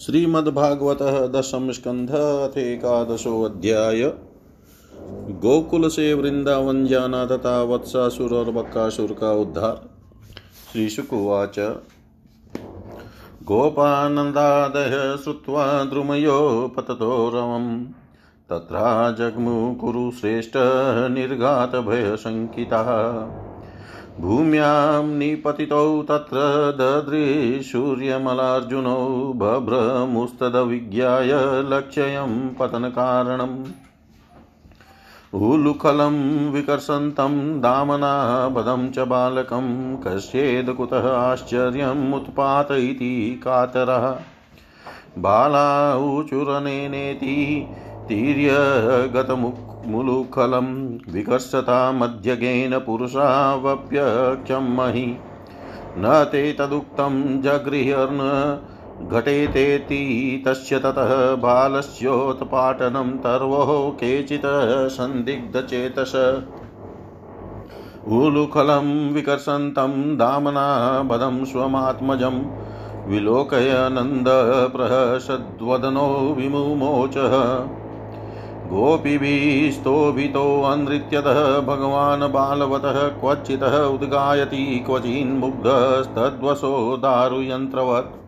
श्रीमद्भागवत दशम स्कंध एकादशो अध्याय। गोकुल से वृंदावन जाना तथा वत्सासुर और बक्कासुर का उद्धार। श्री शुकुवाच गोपानन्दादय श्रुत्वा द्रुमयो पततो रवम् तत्रा जग्मु कुरु श्रेष्ठ निर्घातभयशङ्कितः। भूम्यां निपतितौ तत्र ददृशूर्यमलार्जुनौ बभ्रमुस्तदविज्ञाय लक्ष्यं पतनकारणम् उलुखलं विकर्षन्तं दामनापदं च बालकं कस्येदकुतः आश्चर्यम् उत्पात इति कातरः। बालाऊचुरनेनेति तीर्यगतमुक् मुलुखलं विकर्षता मध्यगेन पुरुषावप्यक्षं महि। न ते तदुक्तं जगृह्यर्न घटेतेति तस्य ततः बालस्योत्पाटनं तर्वोः केचित् सन्दिग्धचेतस उलुखलं विकर्षन्तं दामनाबदं स्वमात्मजं विलोकयनन्दप्रहसद्वदनो विमुमोचः गोपीभिस्तोभितोऽनृत्यतः भगवान् बालवतः क्वचितः उद्गायति क्वचिन्मुग्धस्तद्वशो दारुयन्त्रवत्।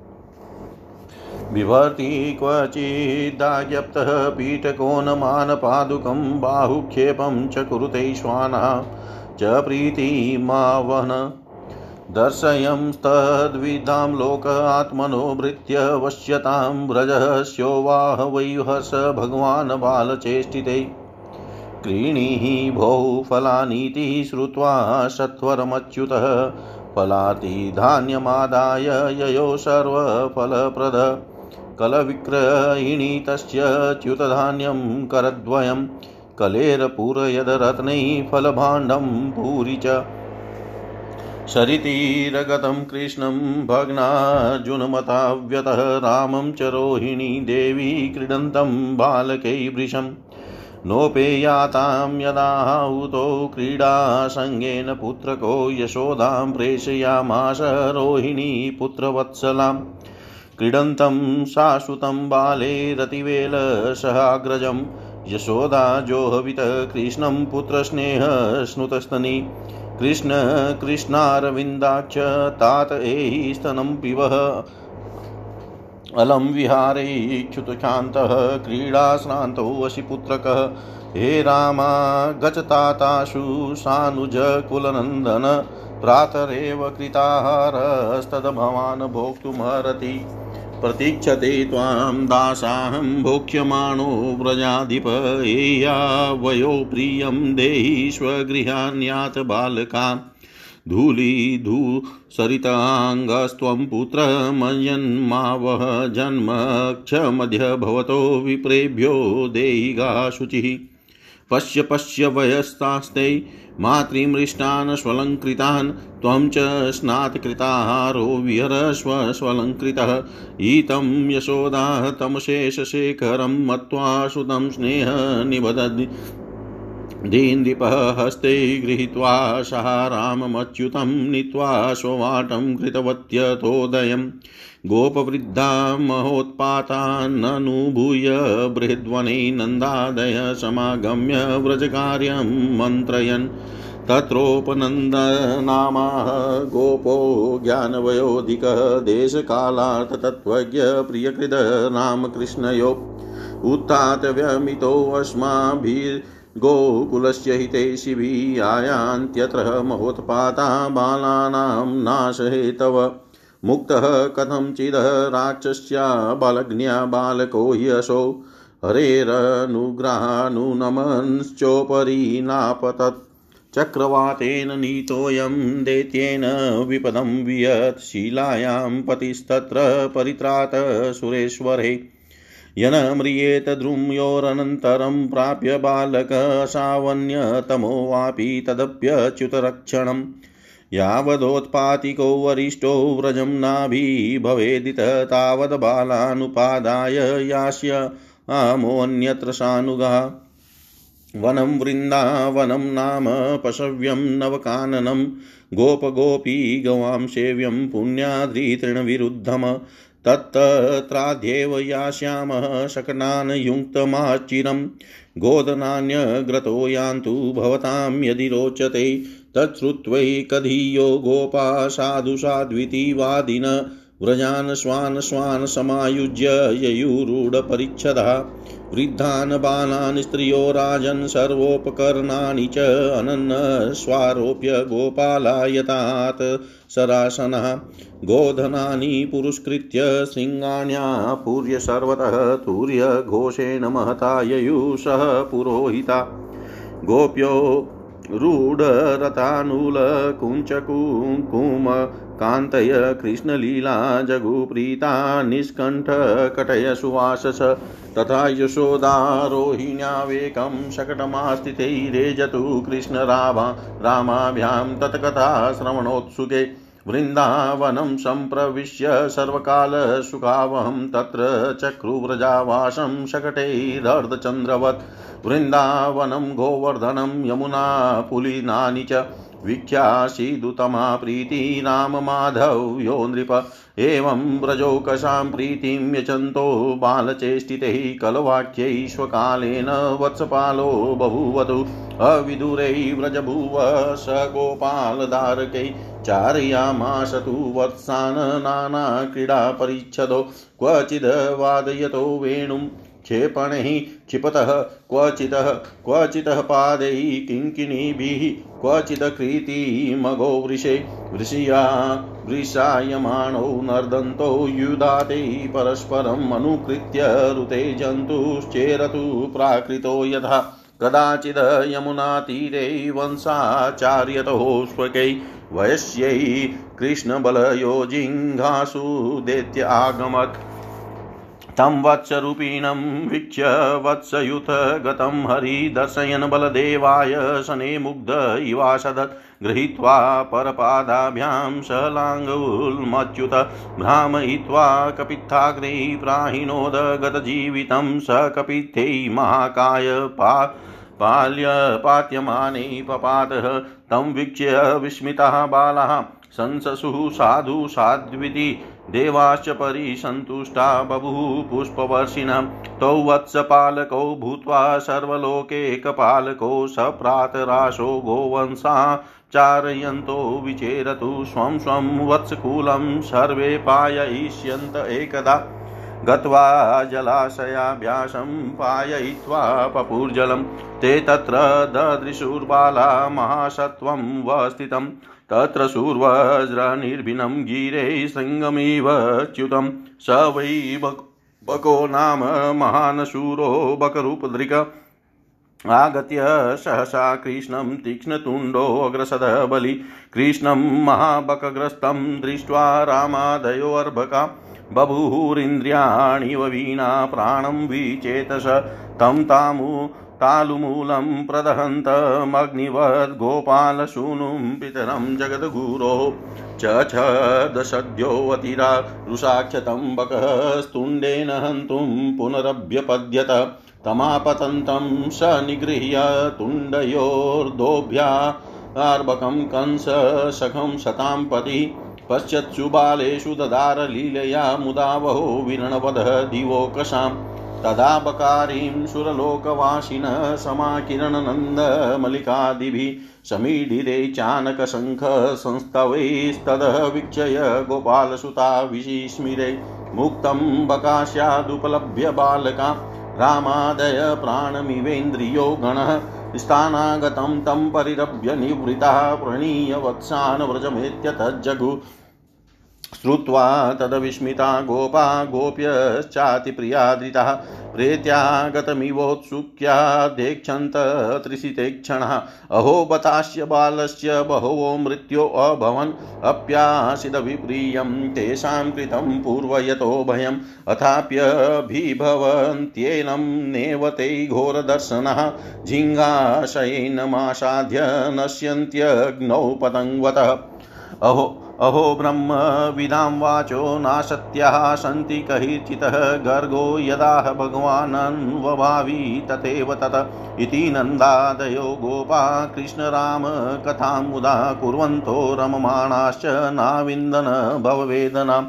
बिभर्ति क्वचिदाज्ञप्तः पीठकोनमानपादुकं बाहुक्षेपं च कुरुते श्वाना। च प्रीतिमावहन दर्शयंस्तद्विधां लोक आत्मनो भृत्य वश्यतां व्रजः स्योवाह वैहर्ष भगवान् बालचेष्टिते। क्रीणीः भो फलानीति श्रुत्वा सत्वरमच्युतः फलातिधान्यमादाय ययो सर्वफलप्रद। कलविक्रयिणी तस्य च्युतधान्यं करद्वयं। कलेरपूरयदरत्नैः फलभाण्डं पूरि च। शरितीरगतं कृष्णं भग्नार्जुनमताव्यतः रामं च रोहिणी देवी क्रीडन्तं बालकैवृशम् नोपेयातां यदाहुतो क्रीडासङ्गेन पुत्रको यशोदां प्रेषयामास रोहिणी पुत्रवत्सलाम्। क्रीडन्तं शाश्वतं बाले रतिवेलसहाग्रजं यशोदा जोहवित कृष्णं पुत्रस्नेहस्नुतस्तनी कृष्ण कृष्णारविन्दाक्ष तात एहि स्तनं पिबः। अलं विहारैक्षुतशान्तः क्रीडाश्रान्तो वशिपुत्रकः। हे रामा गचताताशु सानुजकुलनन्दन प्रातरेव कृताहारस्तद्भवान् भोक्तुमर्हति। प्रतीक्षते त्वां दासाहं भोक्ष्यमाणो व्रजाधिप, एया वयो प्रियं देहि स्वगृहान्यात् बालकान् धूलिधूसरिताङ्गस्त्वं पुत्रमयन्मावह जन्मक्षमध्य भवतो विप्रेभ्यो देहिगा शुचिः। पश्य पश्य वयस्तास्ते, मातृमृष्टान् स्वलङ्कृतान्, त्वं च स्नातकृताहारो विहरस्व स्वलङ्कृतः ईतं यशोदा तमशेषशेखरं मत्वा सुतं स्नेहनिबदधि दीन्दीपः हस्ते गृहीत्वा सः राममच्युतं नीत्वा स्ववाटं कृतवत्यतोदयम्। गोपवृद्धा महोत्पातान्ननुभूय बृहद्वने नन्दादय समागम्य व्रजकार्यं मन्त्रयन्। तत्रोपनन्दनामाः गोपो ज्ञानवयोधिकः देशकालार्थतत्त्वज्ञ प्रियकृद रामकृष्णयो। गोकुलस्य हितैषिभिः आयान्त्यत्र महोत्पाता बालानां नाशहेतव। मुक्तः कथञ्चिदः राक्षस्या बालज्ञा बालको ह्यसौ हरेरनुग्रहानुनमंश्चोपरि नापतत् चक्रवातेन नीतोऽयं दैत्येन विपदं वियत्। शिलायां पतिस्तत्र परित्रात सुरेश्वरे। यनम्रियेत द्रुम्योरनन्तरं प्राप्य बालकसावन्यतमो वापि तदप्यच्युतरक्षणम्। यावदोत्पातिको वरिष्ठो व्रजं नाभि भवेदित तावद् बालानुपादाय यास्य आमोऽन्यत्र सानुगः वनं वृन्दावनं नाम पशव्यं नवकाननं, गोपगोपी गवां सेव्यं पुण्याद्रितृणविरुद्धम् तत्त्राध्येव यास्यामः शकटान् युङ्क्तमाचिरम् गोधनान्यग्रतो यान्तु भवतां यदि रोचते तच्छ्रुत्वैकधीयो गोपा साधु साध्विति वादिन व्रजान् स्वान् स्वान् समायुज्य ययुरूढपरिच्छदः। वृद्धान् बालान् स्त्रियो राजन् सर्वोपकरणानि च अनन्नस्वारोप्य गोपालायतात् सरासनः। गोधनानि पूर्य सर्वतः तूर्यघोषेण महता ययुषः पुरोहिता। गोप्यो रूढरतानूलकुञ्चकुङ्कुम कान्तय कृष्णलीला जगुप्रीता निष्कण्ठकटय सुवासस तथा यशोदारोहिण्यावेकं शकटमास्थितैरेजतु कृष्णराभा रामाभ्यां तत्कथा श्रवणोत्सुके। वृन्दावनं सम्प्रविश्य सर्वकालसुखावहं तत्र चक्रुव्रजावासं शकटैरर्धचन्द्रवत्। वृन्दावनं गोवर्धनं यमुना पुलिनानि च वीक्ष्यासीदुतमा प्रीति माधव्यो नृप। एवं व्रजौकसां प्रीतिं यचन्तो बालचेष्टितैः कलवाक्यैश्वकालेन वत्सपालो बभूवतु। अविदुरै व्रजभुव स गोपालधारकै चारयामास तु वत्सान् नानाक्रीडापरिच्छदो क्वचिद् वादयतो वेणुं क्षेपणैः क्षिपतः, क्वचितः क्वचितः पादैः किङ्किणीभिः क्वचित् क्रीतिमगो वृषे। वृषिया वृषायमाणौ नर्दन्तौ युधाते परस्परम् अनुकृत्य ऋते जन्तुश्चेरतु प्राकृतो यथा। कदाचिद् यमुनातीरे वंशाचार्यतो स्वकै वयस्यै कृष्णबलयो जिङ्घासु दैत्य आगमत् तं वत्सरूपिणं वीक्ष्य वत्सयुत गतं हरिदर्शयन् बलदेवाय शने मुग्ध इवासदत् गृहीत्वा परपादाभ्यां शलाङ्गुल्मच्युत भ्रामयित्वा कपित्थाग्रे प्राहिणोदगतजीवितं स कपित्थै महाकाय पा पाल्यपात्यमाने पपातः तं वीक्ष्य विस्मितः बालः। संससुः साधु साध्विति देवाश्च परिसन्तुष्टा बभुः पुष्पवर्षिणः। तौ वत्सपालकौ भूत्वा सर्वलोकेकपालकौ सप्रातराशो गोवंसा चारयन्तो विचेरतु स्वं स्वं वत्सकुलं सर्वे पाययिष्यन्त एकदा गत्वा जलाशयाभ्यासं पाययित्वा पपुर्जलं। ते तत्र ददृशुर्बाला महासत्त्वं वस्थितम् तत्र शूर्वज्रनिर्भिनं गिरे च्युतं। स वै बको नाम महान् शूरो बकरूपदृक् आगत्य सहसा कृष्णं तीक्ष्णतुण्डोऽग्रसद बलि। कृष्णं महाबकग्रस्तं दृष्ट्वा रामादयोर्भका बभूरिन्द्रियाणिव वीणा प्राणं विचेतस। तं तामु तालुमूलं प्रदहन्तमग्निवद् गोपालसूनुं पितरं जगद्गुरोः। चछदसद्योऽतिरा रुषाक्षतं बकः हन्तुं पुनरभ्यपद्यत। तमापतन्तं स निगृह्य तुण्डयोर्दोभ्यार्बकं कंस सखं शतां पति पश्यत्सु बालेषु ददार लीलया मुदा वहो विरणवदः दिवोकसाम् तदा बकारीं सुरलोकवासिनः समाकिरणनन्दमलिकादिभिः समीढिरे चानकशङ्खसंस्तवैस्ततः वीक्षय गोपालसुता विशिस्मिरे मुक्तं बकास्यादुपलभ्य बालका रामादय प्राणमिवेन्द्रियो गणः स्थानागतं तं परिरभ्य निवृतः प्रणीय वत्सान् व्रजमेत्यतज्जगु श्रुत्वा तद्विस्मिता गोपा गोप्यश्चातिप्रियादृतः प्रेत्यागतमिवोत्सुक्यादेक्षन्त त्रिशितेक्षणः अहो बतास्य बालस्य बहवो मृत्योऽभवन् अप्यासिदविप्रियं तेषां कृतं पूर्वयतो भयम्। अथाप्यभिभवन्त्येनं नेव ते घोरदर्शनः। झिङ्गाशयेनमासाद्य नश्यन्त्यग्नौ पतङ्गवतः। अहो अहो ब्रह्मविदां वाचो नासत्याः सन्ति कहिचितः गर्गो यदाह भगवानन्वभावि तथैव तत। इति नन्दादयो गोपा कृष्णरामकथां मुदा कुर्वन्तो रममाणाश्च नाविन्दन भववेदनाम्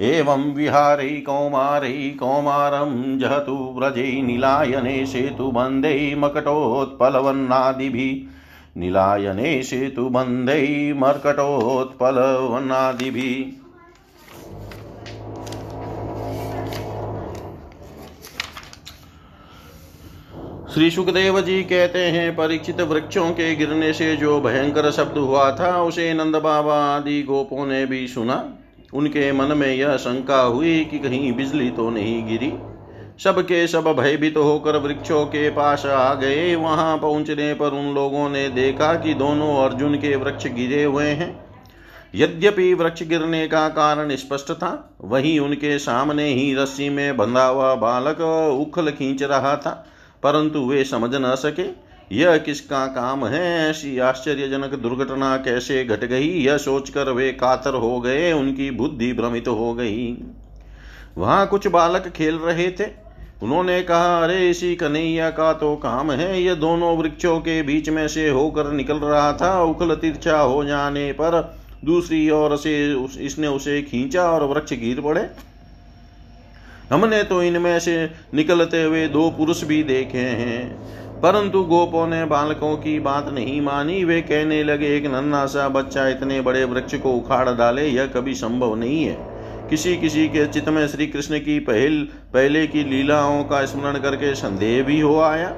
एवं विहारै कौमारै, कौमारं जहतु व्रजे नीलायने सेतुबन्धै मकटोत्पलवन्नादिभिः। नीलायने सेतुबन्धै मर्कटोत्पलवन्नादिभिः श्री सुखदेव जी कहते हैं, परीक्षित वृक्षों के गिरने से जो भयंकर शब्द हुआ था, उसे नंद बाबा आदि गोपों ने भी सुना। उनके मन में यह शंका हुई कि कहीं बिजली तो नहीं गिरी। सबके सब भयभीत तो होकर वृक्षों के पास आ गए। वहाँ पहुँचने पर उन लोगों ने देखा कि दोनों अर्जुन के वृक्ष गिरे हुए हैं। यद्यपि वृक्ष गिरने का कारण स्पष्ट था, वहीं उनके सामने ही रस्सी में बंधा हुआ बालक उखल खींच रहा था, परंतु वे समझ न सके, यह किसका काम है? ऐसी आश्चर्यजनक दुर्घटना कैसे घट गई? यह सोचकर वे कातर हो गए, उनकी बुद्धि भ्रमित हो गई। वहाँ कुछ बालक खेल रहे थे। उन्होंने कहा अरे इसी कन्हैया का तो काम है। यह दोनों वृक्षों के बीच में से होकर निकल रहा था उखल तिरछा हो जाने पर दूसरी ओर से उस, इसने उसे खींचा और वृक्ष गिर पड़े। हमने तो इनमें से निकलते हुए दो पुरुष भी देखे हैं। परंतु गोपों ने बालकों की बात नहीं मानी। वे कहने लगे एक नन्ना सा बच्चा इतने बड़े वृक्ष को उखाड़ डाले यह कभी संभव नहीं है। किसी किसी के चित्त में श्री कृष्ण की पहल, पहले की लीलाओं का स्मरण करके संदेह भी हो आया।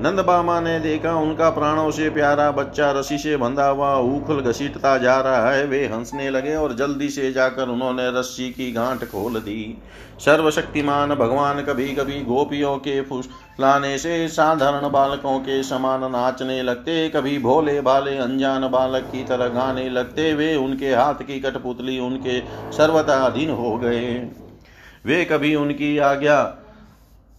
नंद बामा ने देखा, उनका प्राणों से प्यारा बच्चा रसी से बंधा हुआ उखल घसीटता जा रहा है। वे हंसने लगे और जल्दी से जाकर उन्होंने रस्सी की गांठ खोल दी। सर्वशक्तिमान भगवान कभी कभी गोपियों के फुसलाने से साधारण बालकों के समान नाचने लगते, कभी भोले भाले अनजान बालक की तरह गाने लगते। वे उनके हाथ की कठपुतली उनके सर्वथा अधीन हो गए। वे कभी उनकी आज्ञा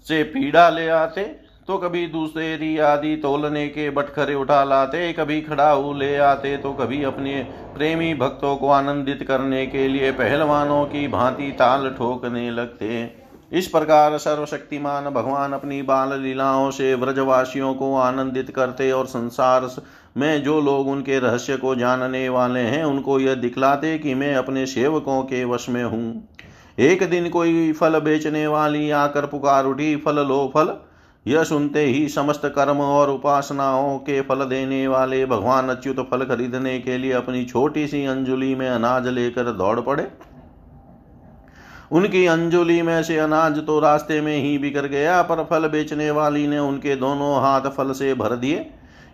से पीड़ा ले आते तो कभी दूसरे आदि तोलने के बटखरे उठा लाते, कभी खड़ाऊ ले आते तो कभी अपने प्रेमी भक्तों को आनंदित करने के लिए पहलवानों की भांति ताल ठोकने लगते। इस प्रकार सर्वशक्तिमान भगवान अपनी बाल लीलाओं से व्रजवासियों को आनंदित करते और संसार में जो लोग उनके रहस्य को जानने वाले हैं, उनको यह दिखलाते कि मैं अपने सेवकों के वश में हूँ। एक दिन कोई फल बेचने वाली आकर पुकार उठी, फल लो फल यह सुनते ही समस्त कर्म और उपासनाओं के फल देने वाले भगवान अच्युत फल खरीदने के लिए अपनी छोटी सी अंजुली में अनाज लेकर दौड़ पड़े। उनकी अंजुली में से अनाज तो रास्ते में ही बिगड़ गया, पर फल बेचने वाली ने उनके दोनों हाथ फल से भर दिए।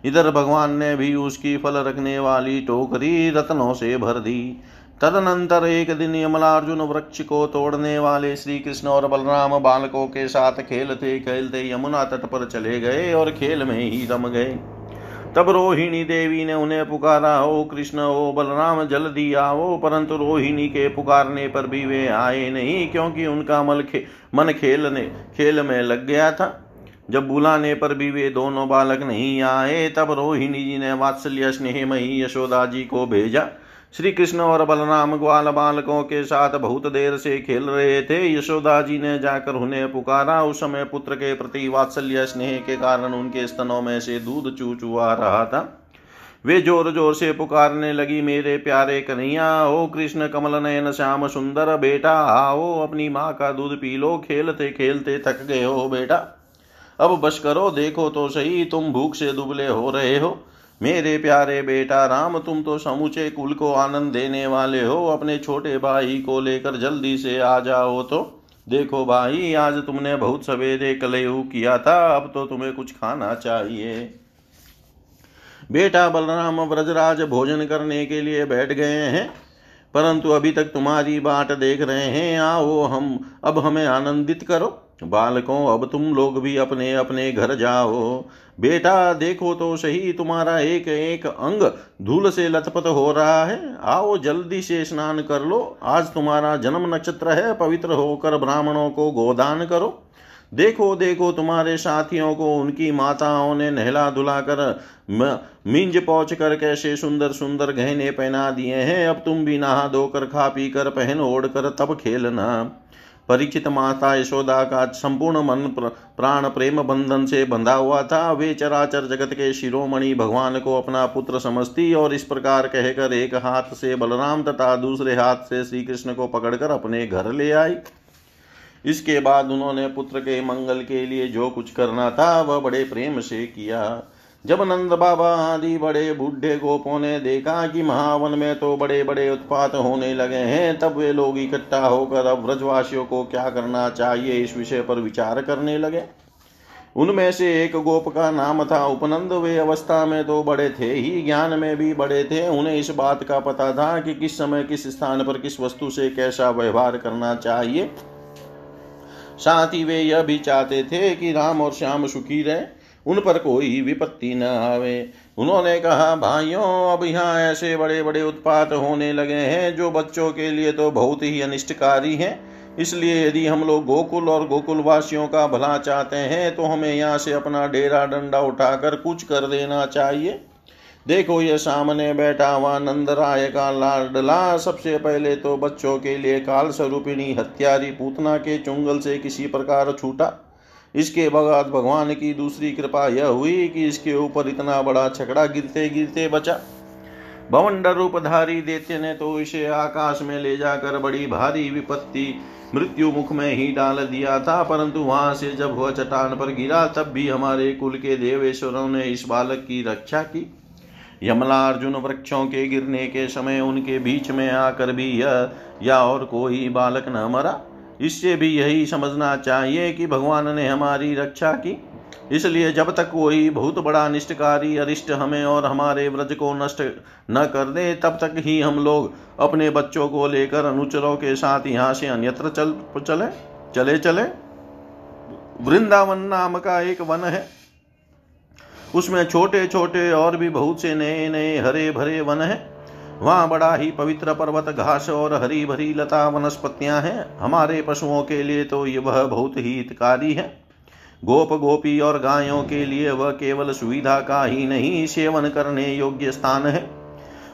इधर भगवान ने भी उसकी फल रखने वाली टोकरी रत्नों से भर दी। तदनंतर एक दिन यमलार्जुन वृक्ष को तोड़ने वाले श्री कृष्ण और बलराम बालकों के साथ खेलते खेलते यमुना तट पर चले गए और खेल में ही रम गए। तब रोहिणी देवी ने उन्हें पुकारा ओ कृष्ण ओ बलराम जल्दी आओ। परंतु रोहिणी के पुकारने पर भी वे आए नहीं क्योंकि उनका मल खे, मन खेलने खेल में लग गया था। जब बुलाने पर भी वे दोनों बालक नहीं आए तब रोहिणी जी ने वात्सल्य स्नेहमयी यशोदा जी को भेजा। श्री कृष्ण और बलराम ग्वाल बालकों के साथ बहुत देर से खेल रहे थे। यशोदा जी ने जाकर उन्हें पुकारा। उस समय पुत्र के प्रति वात्सल्य स्नेह के कारण उनके स्तनों में से दूध चू चुआ रहा था। वे ज़ोर ज़ोर से पुकारने लगी, मेरे प्यारे कन्हैया, ओ कृष्ण कमल नयन श्याम सुंदर, बेटा, आओ, अपनी माँ का दूध पी लो। खेलते खेलते थक गए हो, बेटा। अब बस करो, देखो तो सही, तुम भूख से दुबले हो रहे हो। मेरे प्यारे बेटा, राम, तुम तो समूचे कुल को आनंद देने वाले हो। अपने छोटे भाई को लेकर जल्दी से आ जाओ तो। देखो भाई, आज तुमने बहुत सवेरे कलेऊ किया था, अब तो तुम्हें कुछ खाना चाहिए। बेटा बलराम व्रजराज भोजन करने के लिए बैठ गए हैं। परंतु अभी तक तुम्हारी बाट देख रहे हैं। आओ हम, अब हमें आनंदित करो। बालकों, अब तुम लोग भी अपने अपने घर जाओ। बेटा, देखो तो सही, तुम्हारा एक एक अंग धूल से लथपथ हो रहा है। आओ, जल्दी से स्नान कर लो। आज तुम्हारा जन्म नक्षत्र है, पवित्र होकर ब्राह्मणों को गोदान करो। देखो देखो, तुम्हारे साथियों को, उनकी माताओं ने नहला धुला कर मिंज पहुँच कर कैसे सुंदर सुंदर गहने पहना दिए हैं। अब तुम भी नहा धोकर, खा पी कर, पहन ओढ़ कर तब खेलना। परीक्षित माता यशोदा का संपूर्ण मन प्राण प्रेम बंधन से बंधा हुआ था। वे चराचर जगत के शिरोमणि भगवान को अपना पुत्र समझती और इस प्रकार कहकर एक हाथ से बलराम तथा दूसरे हाथ से श्री कृष्ण को पकड़कर अपने घर ले आई। इसके बाद उन्होंने पुत्र के मंगल के लिए जो कुछ करना था, वह बड़े प्रेम से किया। जब नंद बाबा आदि बड़े बूढ़े गोपों ने देखा कि महावन में तो बड़े बड़े उत्पात होने लगे हैं, तब वे लोग इकट्ठा होकर अब व्रजवासियों को क्या करना चाहिए इस विषय पर विचार करने लगे। उनमें से एक गोप का नाम था उपनंद। वे अवस्था में तो बड़े थे ही, ज्ञान में भी बड़े थे। उन्हें इस बात का पता था कि किस समय किस स्थान पर किस वस्तु से कैसा व्यवहार करना चाहिए। साथ ही वे यह भी चाहते थे कि राम और श्याम सुखी रहे। उन पर कोई विपत्ति न आवे। उन्होंने कहा, भाइयों, अब यहाँ ऐसे बड़े बड़े उत्पात होने लगे हैं, जो बच्चों के लिए तो बहुत ही अनिष्टकारी हैं। इसलिए यदि हम लोग गोकुल और गोकुलवासियों का भला चाहते हैं तो हमें यहाँ से अपना डेरा डंडा उठाकर कुछ कर देना चाहिए। देखो, ये सामने बैठा हुआ नंद राय का लाडला, सबसे पहले तो बच्चों के लिए काल स्वरूपिणी हत्यारी पूतना के चुंगल से किसी प्रकार छूटा। इसके बाद भगवान की दूसरी कृपा यह हुई कि इसके ऊपर इतना बड़ा छकड़ा गिरते गिरते बचा। भवंडर रूपधारी देते ने तो इसे आकाश में ले जाकर बड़ी भारी विपत्ति मृत्यु मुख में ही डाल दिया था, परंतु वहाँ से जब वह चट्टान पर गिरा, तब भी हमारे कुल के देवेश्वरों ने इस बालक की रक्षा की। यमला अर्जुन वृक्षों के गिरने के समय उनके बीच में आकर भी यह या और कोई बालक न मरा। इससे भी यही समझना चाहिए कि भगवान ने हमारी रक्षा की। इसलिए जब तक कोई बहुत बड़ा निष्ठकारी अरिष्ट हमें और हमारे व्रज को नष्ट न कर दे, तब तक ही हम लोग अपने बच्चों को लेकर अनुचरों के साथ यहाँ से अन्यत्र चल, चले चले चले। वृंदावन नाम का एक वन है। उसमें छोटे छोटे और भी बहुत से नए नए हरे भरे वन हैं। वहाँ बड़ा ही पवित्र पर्वत, घास और हरी भरी लता वनस्पतियाँ हैं। हमारे पशुओं के लिए तो यह वह बहुत ही हितकारी है। गोप गोपी और गायों के लिए वह केवल सुविधा का ही नहीं, सेवन करने योग्य स्थान है।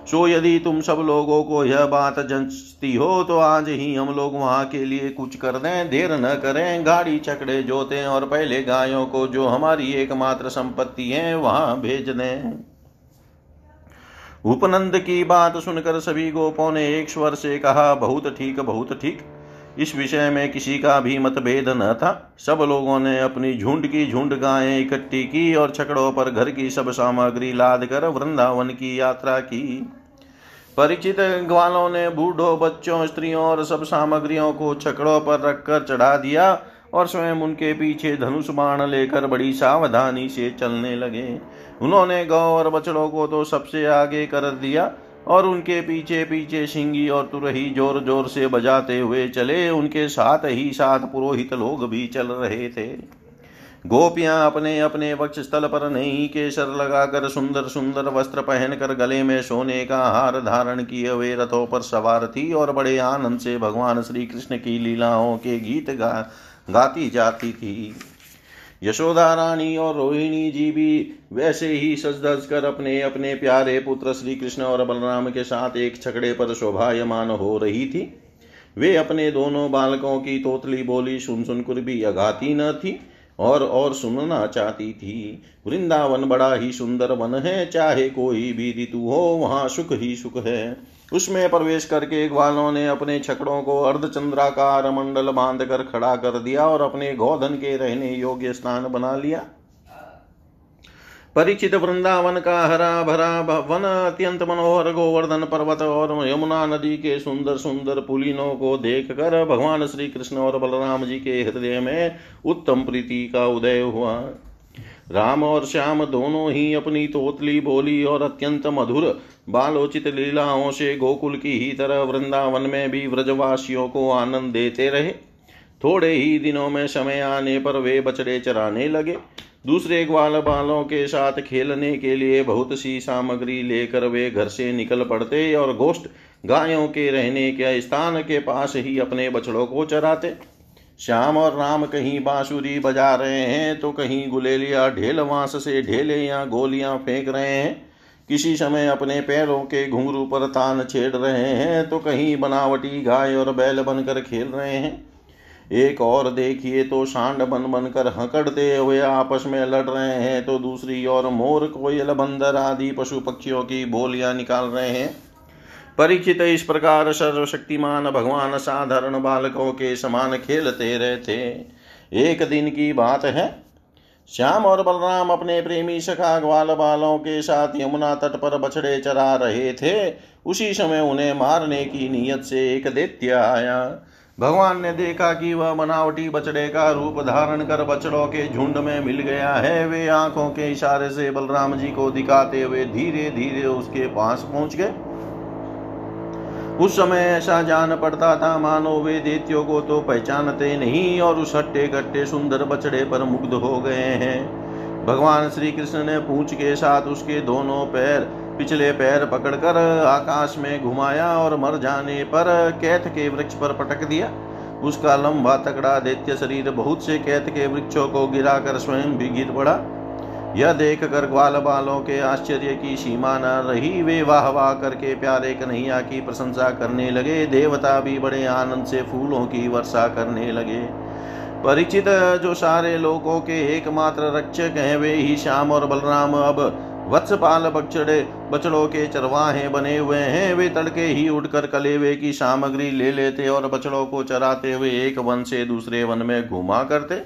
सो यदि तुम सब लोगों को यह बात जंचती हो तो आज ही हम लोग वहाँ के लिए कुछ कर दें, देर न करें। गाड़ी चकड़े जोते और पहले गायों को जो हमारी एकमात्र संपत्ति है, वहाँ भेज दें। उपनंद की बात सुनकर सभी गोपों ने एक स्वर से कहा, बहुत ठीक बहुत ठीक। इस विषय में किसी का भी मतभेद न था। सब लोगों ने अपनी झुंड की झुंड गायें इकट्ठी की और छकड़ों पर घर की सब सामग्री लाद कर वृंदावन की यात्रा की। परिचित ग्वालों ने बूढ़ों बच्चों, स्त्रियों और सब सामग्रियों को छकड़ों पर रखकर चढ़ा दिया और स्वयं उनके पीछे धनुष बाण लेकर बड़ी सावधानी से चलने लगे। उन्होंने गौ और बछड़ों को तो सबसे आगे कर दिया और उनके पीछे पीछे सिंगी और तुरही ज़ोर ज़ोर से बजाते हुए चले। उनके साथ ही साथ पुरोहित लोग भी चल रहे थे। गोपियाँ अपने अपने वक्ष स्थल पर नहीं केसर लगाकर सुंदर सुंदर वस्त्र पहनकर गले में सोने का हार धारण किए हुए रथों पर सवार थी और बड़े आनंद से भगवान श्री कृष्ण की लीलाओं के गीत गा, गाती जाती थी। यशोदा रानी और रोहिणी जी भी वैसे ही सज धज कर अपने अपने प्यारे पुत्र श्री कृष्ण और बलराम के साथ एक छकड़े पर शोभायमान हो रही थी। वे अपने दोनों बालकों की तोतली बोली सुन सुनकर भी अघाती न थी और और सुनना चाहती थी, वृंदावन बड़ा ही सुंदर वन है, चाहे कोई भी ऋतु हो, वहाँ सुख ही सुख है। उसमें प्रवेश करके ग्वालों ने अपने छकड़ों को अर्धचंद्राकार मंडल बाँध कर खड़ा कर दिया और अपने गोधन के रहने योग्य स्थान बना लिया। परिचित वृंदावन का हरा भरा वन, अत्यंत मनोहर गोवर्धन पर्वत और यमुना नदी के सुंदर सुंदर पुलिनों को देख कर भगवान श्री कृष्ण और बलराम जी के हृदय में उत्तम प्रीति का उदय हुआ। राम और श्याम दोनों ही अपनी तोतली बोली और अत्यंत मधुर, बालोचित लीलाओं से गोकुल की ही तरह वृंदावन में भी व्रजवासियों को आनंद देते रहे। थोड़े ही दिनों में समय आने पर वे बछड़े चराने लगे। दूसरे ग्वाल बालों के साथ खेलने के लिए बहुत सी सामग्री लेकर वे घर से निकल पड़ते और गोष्ठ गायों के रहने के स्थान के पास ही अपने बछड़ों को चराते। श्याम और राम कहीं बांसुरी बजा रहे हैं तो कहीं गुलेलिया ढेल वांस से ढेले या गोलियाँ फेंक रहे हैं। किसी समय अपने पैरों के घुंघरू पर तान छेड़ रहे हैं तो कहीं बनावटी गाय और बैल बनकर खेल रहे हैं। एक और देखिए तो सांड बन बनकर हकड़ते हुए आपस में लड़ रहे हैं तो दूसरी ओर मोर कोयल बंदर आदि पशु पक्षियों की बोलियाँ निकाल रहे हैं। परीक्षित इस प्रकार सर्वशक्तिमान भगवान साधारण बालकों के समान खेलते रहते। एक दिन की बात है, श्याम और बलराम अपने प्रेमी सखा ग्वाल बालों के साथ यमुना तट पर बछड़े चरा रहे थे। उसी समय उन्हें मारने की नीयत से एक दैत्य आया। भगवान ने देखा कि वह बनावटी बछड़े का रूप धारण कर बछड़ों के झुंड में मिल गया है। वे आँखों के इशारे से बलराम जी को दिखाते हुए धीरे धीरे उसके पास पहुँच गए। उस समय ऐसा जान पड़ता था, मानो वे देत्यो को तो पहचानते नहीं और उस हट्टे कट्टे सुंदर बछड़े पर मुग्ध हो गए हैं। भगवान श्री कृष्ण ने पूछ के साथ उसके दोनों पैर, पिछले पैर पकड़कर आकाश में घुमाया और मर जाने पर कैथ के वृक्ष पर पटक दिया। उसका लंबा तकड़ा दैत्य शरीर बहुत से कैथ के वृक्षों को गिराकर स्वयं भी गिर पड़ा। यह देख कर ग्वाल बालों के आश्चर्य की सीमा न रही। वे वाह वाह करके प्यारे कन्हैया की प्रशंसा करने लगे। देवता भी बड़े आनंद से फूलों की वर्षा करने लगे। परिचित जो सारे लोगों के एकमात्र रक्षक हैं, वे ही श्याम और बलराम। अब वत्सपाल बछड़े बछड़ों के चरवाहे बने हुए हैं। वे तड़के ही उठकर कलेवे की सामग्री ले लेते और बछड़ों को चराते हुए एक वन से दूसरे वन में घुमा करते।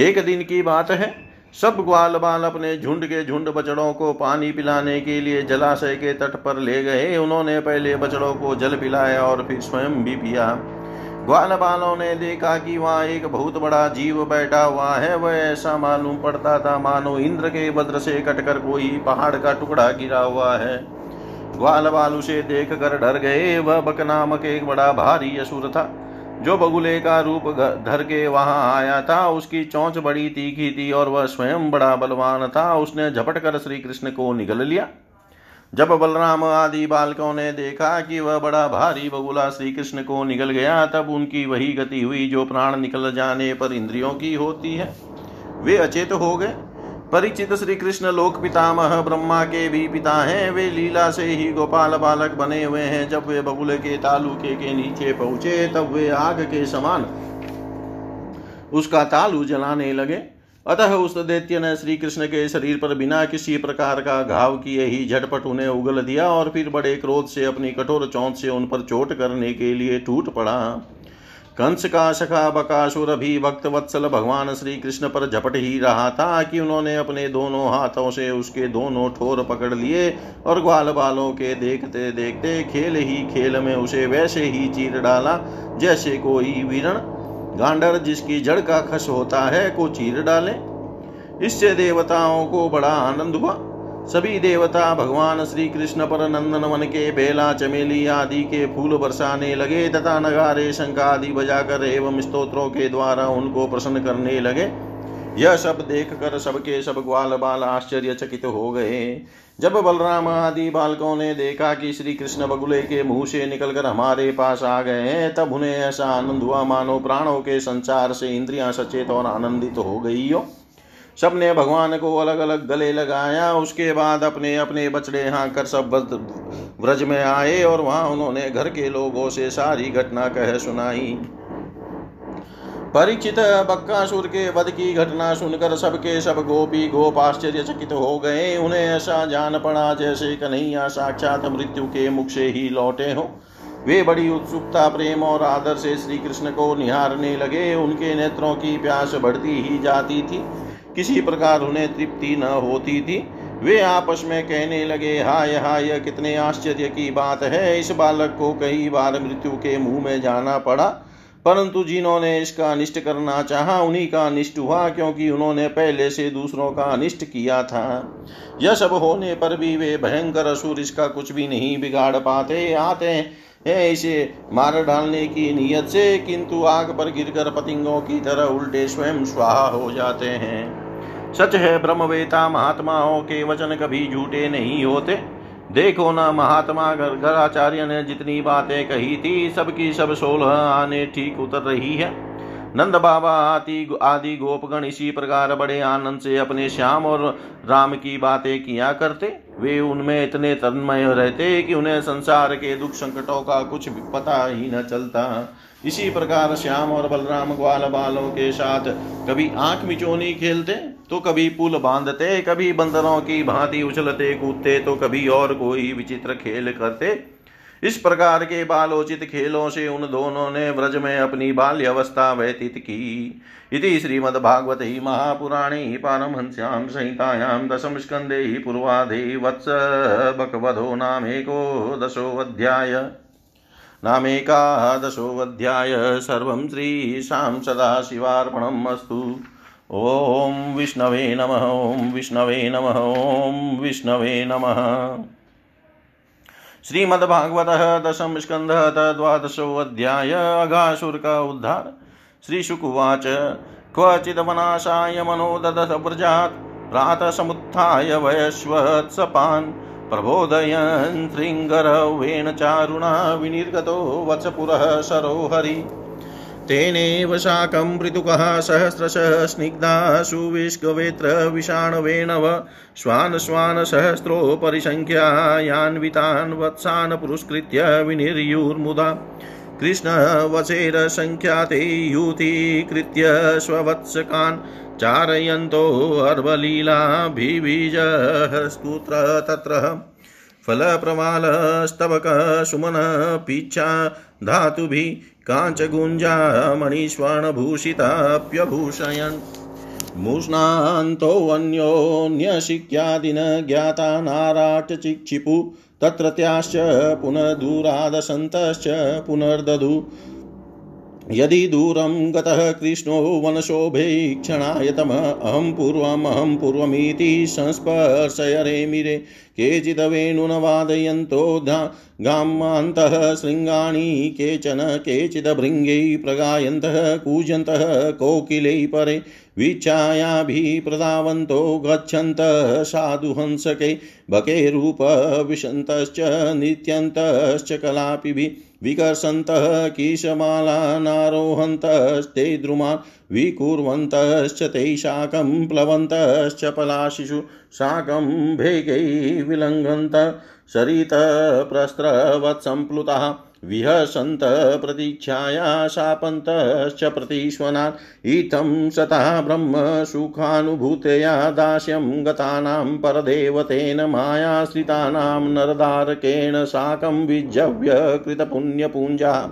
एक दिन की बात है सब ग्वाल बाल अपने झुंड के झुंड बछड़ों को पानी पिलाने के लिए जलाशय के तट पर ले गए। उन्होंने पहले बछड़ों को जल पिलाया और फिर स्वयं भी पिया। ग्वाल बालों ने देखा कि वहाँ एक बहुत बड़ा जीव बैठा हुआ है। वह ऐसा मालूम पड़ता था, मानो इंद्र के वज्र से कटकर कोई पहाड़ का टुकड़ा गिरा हुआ है। ग्वाल बाल उसे देख कर डर गए। वह बक नामक एक बड़ा भारी असुर था। जो बगुले का रूप धर के वहाँ आया था, उसकी चौंच बड़ी तीखी थी और वह स्वयं बड़ा बलवान था। उसने झपट कर श्री कृष्ण को निगल लिया। जब बलराम आदि बालकों ने देखा कि वह बड़ा भारी बगुला श्री कृष्ण को निगल गया, तब उनकी वही गति हुई, जो प्राण निकल जाने पर इंद्रियों की होती है। वे अचेत हो गए। परिचित श्री कृष्ण लोक पितामह ब्रह्मा के भी पिता हैं। वे लीला से ही गोपाल बालक बने हुए हैं। जब वे बबुल के तालुके के नीचे पहुँचे, तब वे आग के समान उसका तालु जलाने लगे। अतः उस दैत्य ने श्री कृष्ण के शरीर पर बिना किसी प्रकार का घाव किए ही झटपट उन्हें उगल दिया और फिर बड़े क्रोध से अपनी कठोर चौंत से उन पर चोट करने के लिए टूट पड़ा। कंस का सखा बकासुर भी भक्त वत्सल भगवान श्री कृष्ण पर झपट ही रहा था कि उन्होंने अपने दोनों हाथों से उसके दोनों ठोर पकड़ लिए और ग्वाल बालों के देखते देखते खेल ही खेल में उसे वैसे ही चीर डाला जैसे कोई वीरण गांडर जिसकी जड़ का खस होता है को चीर डाले। इससे देवताओं को बड़ा आनंद हुआ। सभी देवता भगवान श्री कृष्ण पर नंदन वन के बेला, चमेली आदि के फूल बरसाने लगे, तथा नगारे शंख आदि बजाकर एवं स्तोत्रों के द्वारा उनको प्रसन्न करने लगे। यह सब देख कर सबके सब ग्वाल बाल आश्चर्यचकित हो गए। जब बलराम आदि बालकों ने देखा कि श्री कृष्ण बगुले के मुँह से निकलकर हमारे पास आ गए हैं, तब उन्हें ऐसा आनंद हुआ, मानो प्राणों के संचार से इंद्रियाँ सचेत और आनंदित हो गई हो। सबने भगवान को अलग अलग गले लगाया, उसके बाद अपने अपने बछड़े हाँ कर सब व्रज में आए और वहाँ उन्होंने घर के लोगों से सारी घटना कह सुनाई। परीक्षित बक्कासुर के वध की घटना सुनकर सबके सब गोपी गोप आश्चर्यचकित हो गए। उन्हें ऐसा जान पड़ा जैसे कन्हैया साक्षात मृत्यु के मुख से ही लौटे हो। वे बड़ी उत्सुकता, प्रेम और आदर से श्री कृष्ण को निहारने लगे। उनके नेत्रों की प्यास बढ़ती ही जाती थी। किसी प्रकार उन्हें तृप्ति न होती थी। वे आपस में कहने लगे, हाय हाय, कितने आश्चर्य की बात है। इस बालक को कई बार मृत्यु के मुँह में जाना पड़ा। परंतु जिन्होंने इसका अनिष्ट करना चाहा, उन्हीं का अनिष्ट हुआ, क्योंकि उन्होंने पहले से दूसरों का अनिष्ट किया था। यह सब होने पर भी वे भयंकर असुर इसका कुछ भी नहीं बिगाड़ पाते। आते हैं इसे मार डालने की नीयत से, किंतु आग पर गिरकर पतिंगों की तरह उल्टे स्वयं स्वाहा हो जाते हैं। सच है ब्रह्मवेता, महात्माओं के वचन कभी झूठे नहीं होते। देखो ना महात्मा गर्गाचार्य ने जितनी बातें कही थी, सबकी सब सोलह आने ठीक उतर रही है। नंद बाबा, आदि आदि गोपगण इसी प्रकार बड़े आनंद से अपने श्याम और राम की बातें किया करते। वे उनमें इतने तन्मय रहते कि उन्हें संसार के दुख संकटों का कुछ पता ही न चलता। इसी प्रकार श्याम और बलराम ग्वाल बालों के साथ कभी आँख मिचोनी खेलते। तो कभी पुल बांधते, कभी बंदरों की भांति उछलते, कूदते तो कभी और कोई विचित्र खेल करते। इस प्रकार के बालोचित खेलों से उन दोनों ने व्रज में अपनी बाल्य अवस्था व्यतीत की। इति श्रीमद्भागवते महापुराणे पारमहंस्यां संहितायां दशमस्कन्धे पूर्वाधे वत्स बकवधो नामेको दशोऽध्याय। नामेकादशोऽध्याय। सर्वं श्रीशां सदाशिवार्पणम् अस्तु। ॐ विष्णवे नमः ॐ विष्णवे नमः ॐ विष्णवे नमः। श्रीमद्भागवत दशम स्कंध द्वादशोऽध्याय अघासुर का उद्धार। श्रीशुकुवाच क्वचिदवनाशाय मनो ददथ प्रातः समुत्थाय वयस्वत्सपान्। प्रबोधयन् शृङ्गरवेण चारुणा विनिर्गतो वत्सपुरः सरो हरि तेनेव शाकं पृथुकः सहस्रशः स्निग्धा सुविष्कवेत्र विषाणवेणव श्वान श्वानसहस्रो परिसङ्ख्यायान्वितान् वत्सान् पुरस्कृत्य विनिर्युर्मुदा। कृष्णवचेरसङ्ख्याते यूतीकृत्य स्ववत्सकान् चारयन्तोऽर्वलीलाभिबीजस्तुत्र तत्र। फलप्रवालस्तवकसुमनपीच्छा धातुभिः काञ्चगुञ्जामणिस्वर्णभूषिताप्यभूषयन् मुष्णान्तोऽन्योन्यशिक्यादिन ज्ञाता नाराटचिक्षिपु तत्रत्याश्च पुनर्दूरादसन्तश्च पुनर्दधु। यदि दूरं गतः कृष्णो वनशोभेक्षणाय तम अहं पूर्वमहं पूर्वमिति संस्पर्शयरेमिरे। केचिदवेणुन वादयन्तो गामान्तः शृङ्गाणि केचन केचिदभृङ्गै प्रगायन्तः, कूजन्तः कोकिलै परे। वीक्षायाभिः प्रदावन्तो गच्छन्तः साधुहंसके, बके रूपविशन्तश्च नित्यन्तश्च कलापिभिः विकर्षन्तः कीशमालानारोहन्तस्ते द्रुमान् विकुर्वन्तश्च तैः शाकं प्लवन्तश्च पलाशिषु शाकं भेगैः विलङ्घन्त सरितप्रस्त्रवत्सम्प्लुताः विहसन्त प्रतीक्षाया शापन्तश्च प्रतिष्वनान् इत्थं सतः ब्रह्मसुखानुभूतया दास्यं गतानां परदेवतेन मायाश्रितानां नरदारकेण साकं विजव्य कृतपुण्यपुञ्जा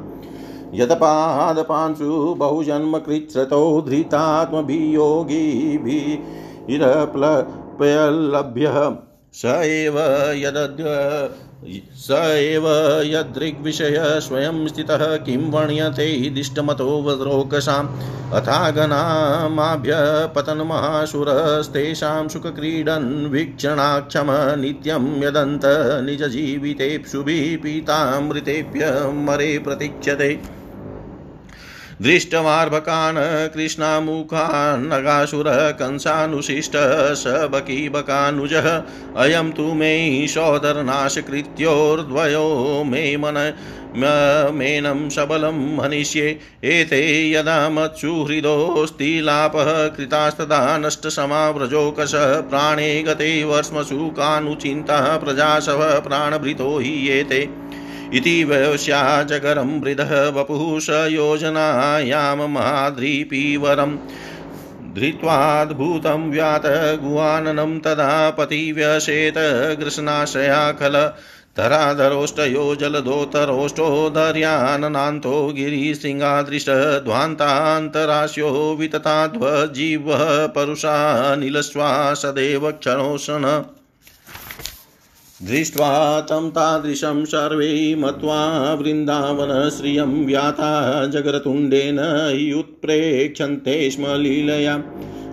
यत्पादपांशु बहुजन्मकृच्छ्रतो धृतात्मभियोगिभिरप्लप्यलभ्यः स एव स एव यदृग्विषय स्वयं स्थितः किं वर्ण्यते दिष्टमतो वद्रोकसाम् अथागनामाभ्यपतन्महासुरस्तेषां सुखक्रीडन् वीक्षणाक्षम नित्यं यदन्त निजजीवितेप्सुभिः पीतामृतेभ्य प्रतीक्षते दृष्टमार्भकान् कृष्णामुखान्नगासुरः कंसानुशिष्टः स बकीबकानुजः अयं तु मे सोदरनाशकृत्योर्द्वयो मे मन मेनं सबलं हनिष्ये। एते यदा मत्सुहृदोऽस्तिलापः कृतास्तदा नष्टसमाव्रजोकश। प्राणे गते वर्ष्मसु कानुचिन्तः प्रजाशव प्राणभृतो हि एते। इति वैश्याजगरं वृधः वपुः स योजनायां महाद्रीपीवरम् धृत्वाद्भूतं व्यात गुवाननं तदा पतिव्यसेत गृशनाशया खल धराधरोष्टयो जलधोतरोष्टोदर्याननान्तो गिरिशृङ्गादृशध्वान्तान्तरास्यो वितताध्वजीवः परुषा नीलश्वासदेव क्षणोषण दृष्ट्वा तं तादृशं सर्वे मत्वा वृन्दावनश्रियं व्याता जगरतुण्डेन युत्प्रेक्षन्ते स्म लीलया।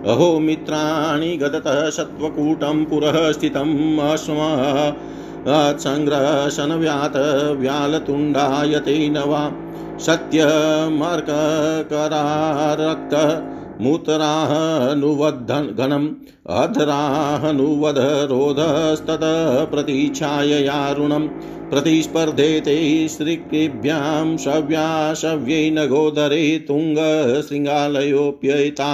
अहो मित्राणि गदतः सत्त्वकूटं पुरः स्थितम् अस्मात्सङ्ग्रशनव्यात व्यालतुण्डायते न वा। सत्यमर्ककरारक्त मूतराहनुवद्धन् घनम् अधराहनुवधरोधस्ततः प्रतीक्षाययारुणम् प्रतिस्पर्धेते स्त्रीभ्यां शव्याशव्यै नगोदरे तुङ्गशृङ्गालयोऽप्ययिता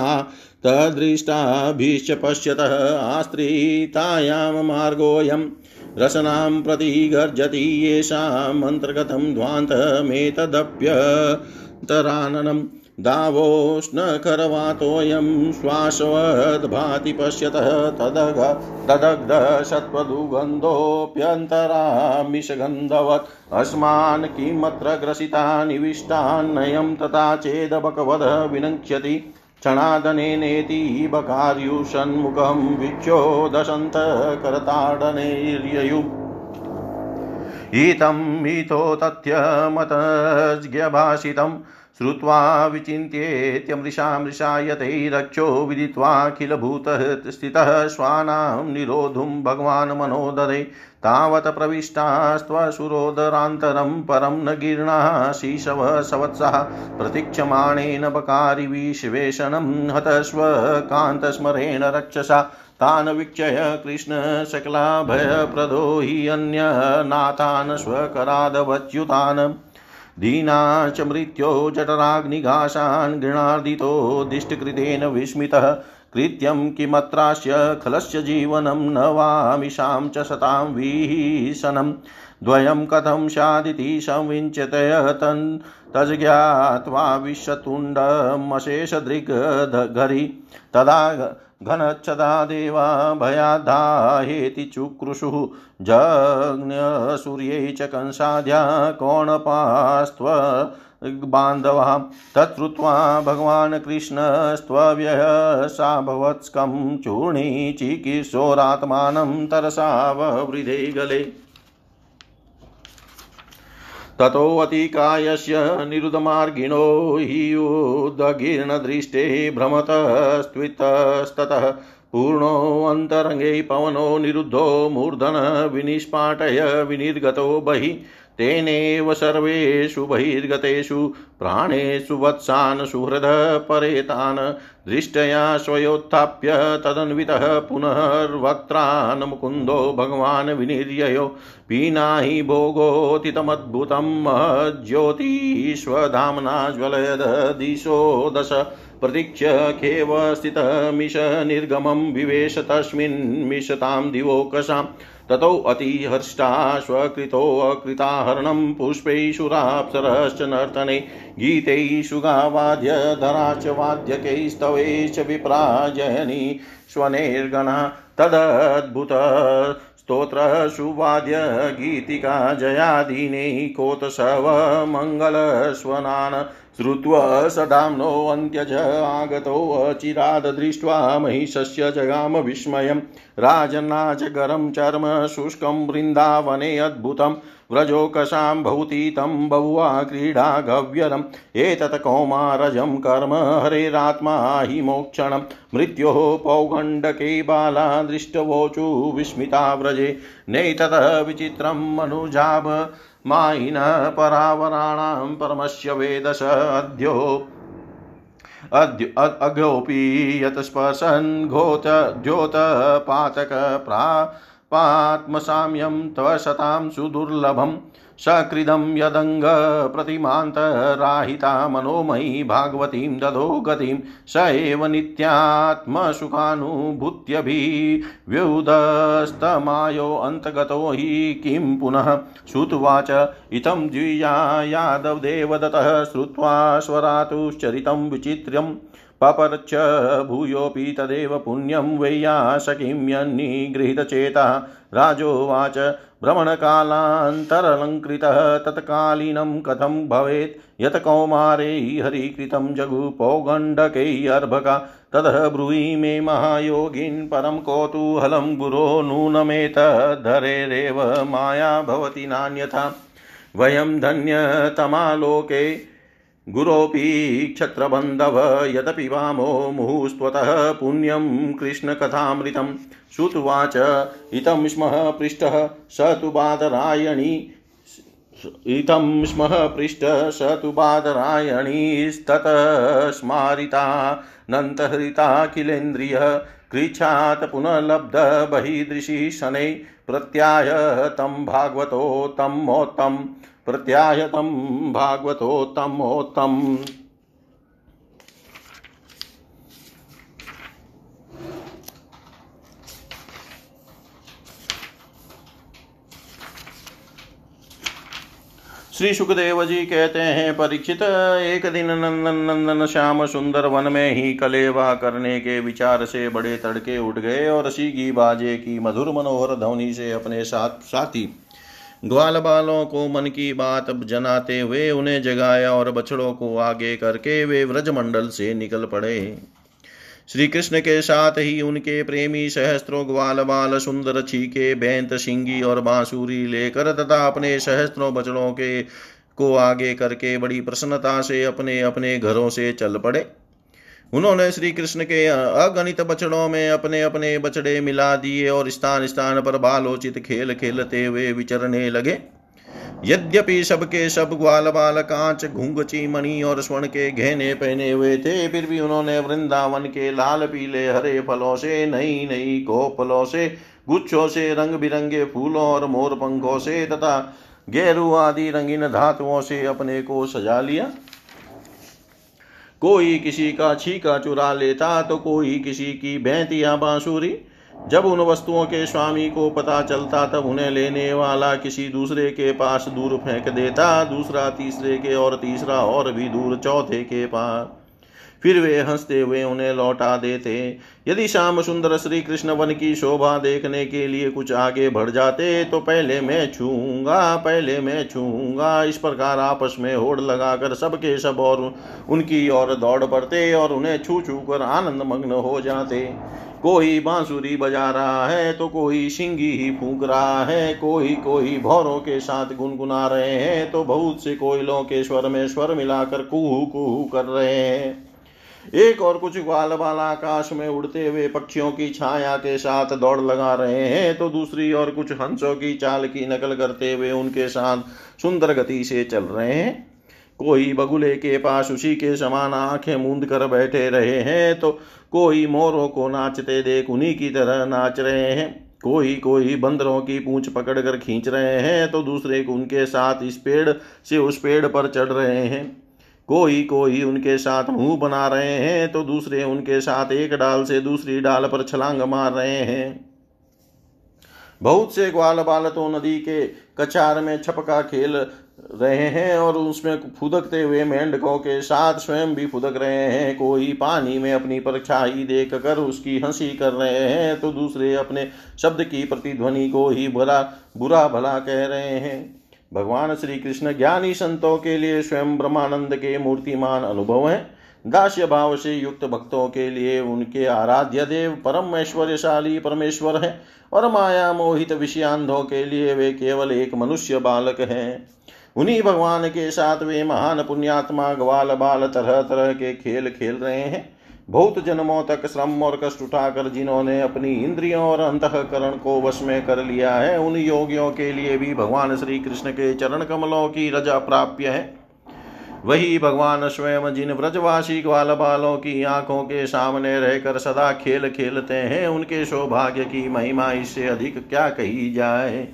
तदृष्टाभिश्च पश्यतः आस्त्रितायां मार्गोऽयम् रसनां प्रति गर्जति येषामन्तर्गतं ध्वान्तमेतदप्यतराननम् दावोष्णकरवातोऽयं श्वासवद्भाति पश्यतः तदग ददग्धशत्वदुगन्धोऽप्यन्तरामिषगन्धवत् अस्मान् किमत्र ग्रसिता निविष्टान्नयं तथा चेदबकवद विनङ्क्ष्यति। क्षणादनेनेति बकार्युषन्मुखं विच्योदशन्तकरताडनैर्ययु ईतं मीतो तथ्यमतज्ञभाषितम् श्रुत्वा विचिन्त्येत्यमृषामृषायते रक्षो विदित्वाखिलभूतः स्थितः श्वानां निरोधुं भगवान् मनो ददे तावत् प्रविष्टास्त्वसुरोदरान्तरं परं न गिर्णाः शिशव सवत्सः। प्रतीक्षमाणेन बकारिविश्वेषणं हतस्व कान्तस्मरेण रक्षसा। तान् वीक्षय कृष्णशकलाभयप्रदो हि अन्यनाथान् स्वकरादवच्युतान्। दीना च मृत्यो जठराग्निघासान् गृणार्दितो दिष्टकृतेन विस्मितः। कृत्यं किमत्रास्य खलस्य जीवनं न वामिषां च सतां विहीशनं। द्वयं कथं स्यादिति संविञ्चतय तन् तज्ज्ञात्वा विश्वतुण्डमशेषदृग्धरि तदा घनच्छदा देवा भयादाहेति चुक्रुषुः। जज्ञसूर्यै च कंसाद्या कोणपास्त्व बान्धवः। तच्छ्रुत्वा भगवान् कृष्णस्त्वव्यय साभवत्स्कं चूर्णी चिकित्सोरात्मानं तरसा ववृधे गले। ततोऽतिकायस्य निरुदमार्गिणो हि उदगीर्णदृष्टे भ्रमतस्त्वितस्ततः पूर्णोऽन्तरङ्गे पवनो निरुद्धो मूर्धन विनिष्पाटय विनिर्गतो बहिः। तेनेव सर्वेषु बहिर्गतेषु प्राणेषु वत्सान् सुहृद परेतान् दृष्टया स्वयोत्थाप्य तदन्वितः पुनर्वक्त्रान् मुकुन्दो भगवान् विनिर्ययो पीनाहि भोगोतितमद्भुतं ज्योतिष्वधाम्ना ज्वलयद दिशो दश प्रतीक्ष्य खेव स्थितमिष निर्गमं विवेश तस्मिन् मिषतां दिवोकसाम् ततो अतिहर्ष्टा स्वकृतोऽकृताहरणं पुष्पैषुराप्सरश्च नर्तने गीतैषु गावाद्य धरा च वाद्यकैस्तवैश्च विप्राजयनी स्वनेर्गणा तदद्भुत स्तोत्रसुवाद्य गीतिका जयादीनैकोतसवमङ्गलस्वनान् श्रुत्वा सदाम्नोऽन्त्यज आगतोऽचिराद् दृष्ट्वा महिषस्य जगाम विस्मयं। राजन्नाचकरं चर्म शुष्कं वृन्दावने अद्भुतं। व्रजोकशां भौतीतं बहुवा क्रीडा गव्यरम् एतत् कौमारजं कर्म हरेरात्मा हि मोक्षणं। मृत्योः पौगण्डके बाला दृष्टवोचु विस्मिता व्रजे। नैततः विचित्रं मायिनः परावराणां परमस्य वेदस अद्य। अघोऽपि यतस्पर्शन् घोत द्योतपातक प्रापात्मसाम्यं तव शतां सुदुर्लभम् सकृदं यदङ्गप्रतिमान्तराहिता मनोमयी भागवतीं दधो गतिं। स एव नित्यात्मसुखानुभूत्यभिव्युदस्तमायोऽन्तगतो हि किं पुनः? श्रुत्वाच इत्थं द्विजा यादवदेवदतः श्रुत्वा स्वरातुश्चरितं विचित्र्यम् पपर्च भूयोऽपि तदेव पुण्यं वैयासकिं यन्निगृहीतचेता। राजोवाच भ्रमणकालान्तरलङ्कृतः तत्कालीनं कथं भवेत्? यत् कौमारे हरिकृतं जगुपौगण्डकैर्भका ततः ब्रूहि मे महायोगिन् परं कौतूहलं गुरो नूनमेतद्धरेरेव माया भवति नान्यथा। वयं धन्यतमालोके गुरोऽपि क्षत्रबन्धव यदपि वामो मुहुस्त्वतः पुण्यं कृष्णकथामृतं श्रुत्वाच इतं स्मः पृष्टः स तु बादरायणी इतं स्मः पृष्ट स तु नन्तहरिताखिलेन्द्रियः कृच्छात् पुनर्लब्ध बहिदृशी शनै, प्रत्याय तं भागवतो तमोत्तम् प्रत्यायतं भागवतोत्तमोत्तम। श्री सुखदेव जी कहते हैं, परीक्षित, एक दिन नंदन नंदन श्याम सुंदर वन में ही कलेवा करने के विचार से बड़े तड़के उठ गए और सीघी बाजे की मधुर मनोहर ध्वनि से अपने साथ साथी ग्वाल बालों को मन की बात जनाते हुए उन्हें जगाया और बछड़ों को आगे करके वे व्रजमंडल से निकल पड़े। श्री कृष्ण के साथ ही उनके प्रेमी सहस्त्रों ग्वाल बाल सुंदर छीके बैंत सिंगी और बांसुरी लेकर तथा अपने सहस्त्रों बछड़ों के को आगे करके बड़ी प्रसन्नता से अपने अपने घरों से चल पड़े। उन्होंने श्री कृष्ण के अगणित बछड़ों में अपने अपने बछड़े मिला दिए और स्थान स्थान पर बालोचित खेल खेलते हुए विचरने लगे। यद्यपि सबके सब ग्वाल बाल कांच घुंगची मणि और स्वर्ण के गहने पहने हुए थे, फिर भी उन्होंने वृंदावन के लाल पीले हरे फलों से, नई नई फलों से, गुच्छों से रंग बिरंगे फूलों और मोर पंखों से तथा गेरु आदि रंगीन धातुओं से अपने को सजा लिया। कोई किसी का छीका चुरा लेता तो कोई किसी की भैंत या बांसुरी। जब उन वस्तुओं के स्वामी को पता चलता, तब उन्हें लेने वाला किसी दूसरे के पास दूर फेंक देता, दूसरा तीसरे के और तीसरा और भी दूर चौथे के पास। फिर वे हँसते हुए उन्हें लौटा देते। यदि श्याम सुंदर श्री कृष्ण वन की शोभा देखने के लिए कुछ आगे बढ़ जाते तो पहले मैं छूँगा पहले मैं छूँगा इस प्रकार आपस में होड़ लगाकर सबके सब और उनकी ओर दौड़ पड़ते और उन्हें छू छू कर आनंद मग्न हो जाते। कोई बांसुरी बजा रहा है तो कोई सिंगी ही फूक रहा है। कोई कोई भौरों के साथ गुनगुना रहे हैं तो बहुत से कोयलों के स्वर में स्वर मिलाकर कुहू कुहू कर रहे हैं। एक और कुछ ग्वाल वाला आकाश में उड़ते हुए पक्षियों की छाया के साथ दौड़ लगा रहे हैं तो दूसरी और कुछ हंसों की चाल की नकल करते हुए उनके साथ सुंदर गति से चल रहे हैं। कोई बगुले के पास उसी के समान आँखें मूंद कर बैठे रहे हैं तो कोई मोरों को नाचते देख उन्हीं की तरह नाच रहे हैं। कोई कोई बंदरों की पूंछ पकड़ कर खींच रहे हैं तो दूसरे उनके साथ इस पेड़ से उस पेड़ पर चढ़ रहे हैं। कोई कोई उनके साथ मुँह बना रहे हैं तो दूसरे उनके साथ एक डाल से दूसरी डाल पर छलांग मार रहे हैं। बहुत से ग्वाल बाल तो नदी के कचार में छपका खेल रहे हैं और उसमें फुदकते हुए मेंढकों के साथ स्वयं भी फुदक रहे हैं। कोई पानी में अपनी परछाई देख कर उसकी हँसी कर रहे हैं तो दूसरे अपने शब्द की प्रतिध्वनि को ही बुरा बुरा भला कह रहे हैं। भगवान श्री कृष्ण ज्ञानी संतों के लिए स्वयं ब्रह्मानंद के मूर्तिमान अनुभव हैं। दास्य भाव से युक्त भक्तों के लिए उनके आराध्य देव परम ऐश्वर्यशाली परमेश्वर है और माया मोहित विषयांधों के लिए वे केवल एक मनुष्य बालक हैं। उन्हीं भगवान के साथ वे महान पुण्यात्मा ग्वाल बाल तरह तरह के खेल खेल रहे हैं। बहुत जन्मों तक श्रम और कष्ट उठाकर जिन्होंने अपनी इंद्रियों और अंतकरण को वश में कर लिया है, उन योगियों के लिए भी भगवान श्री कृष्ण के चरण कमलों की रजा प्राप्य है। वही भगवान स्वयं जिन व्रजवासी ग्वाल बालों की आँखों के सामने रहकर सदा खेल खेलते हैं, उनके सौभाग्य की महिमा इससे अधिक क्या कही जाए?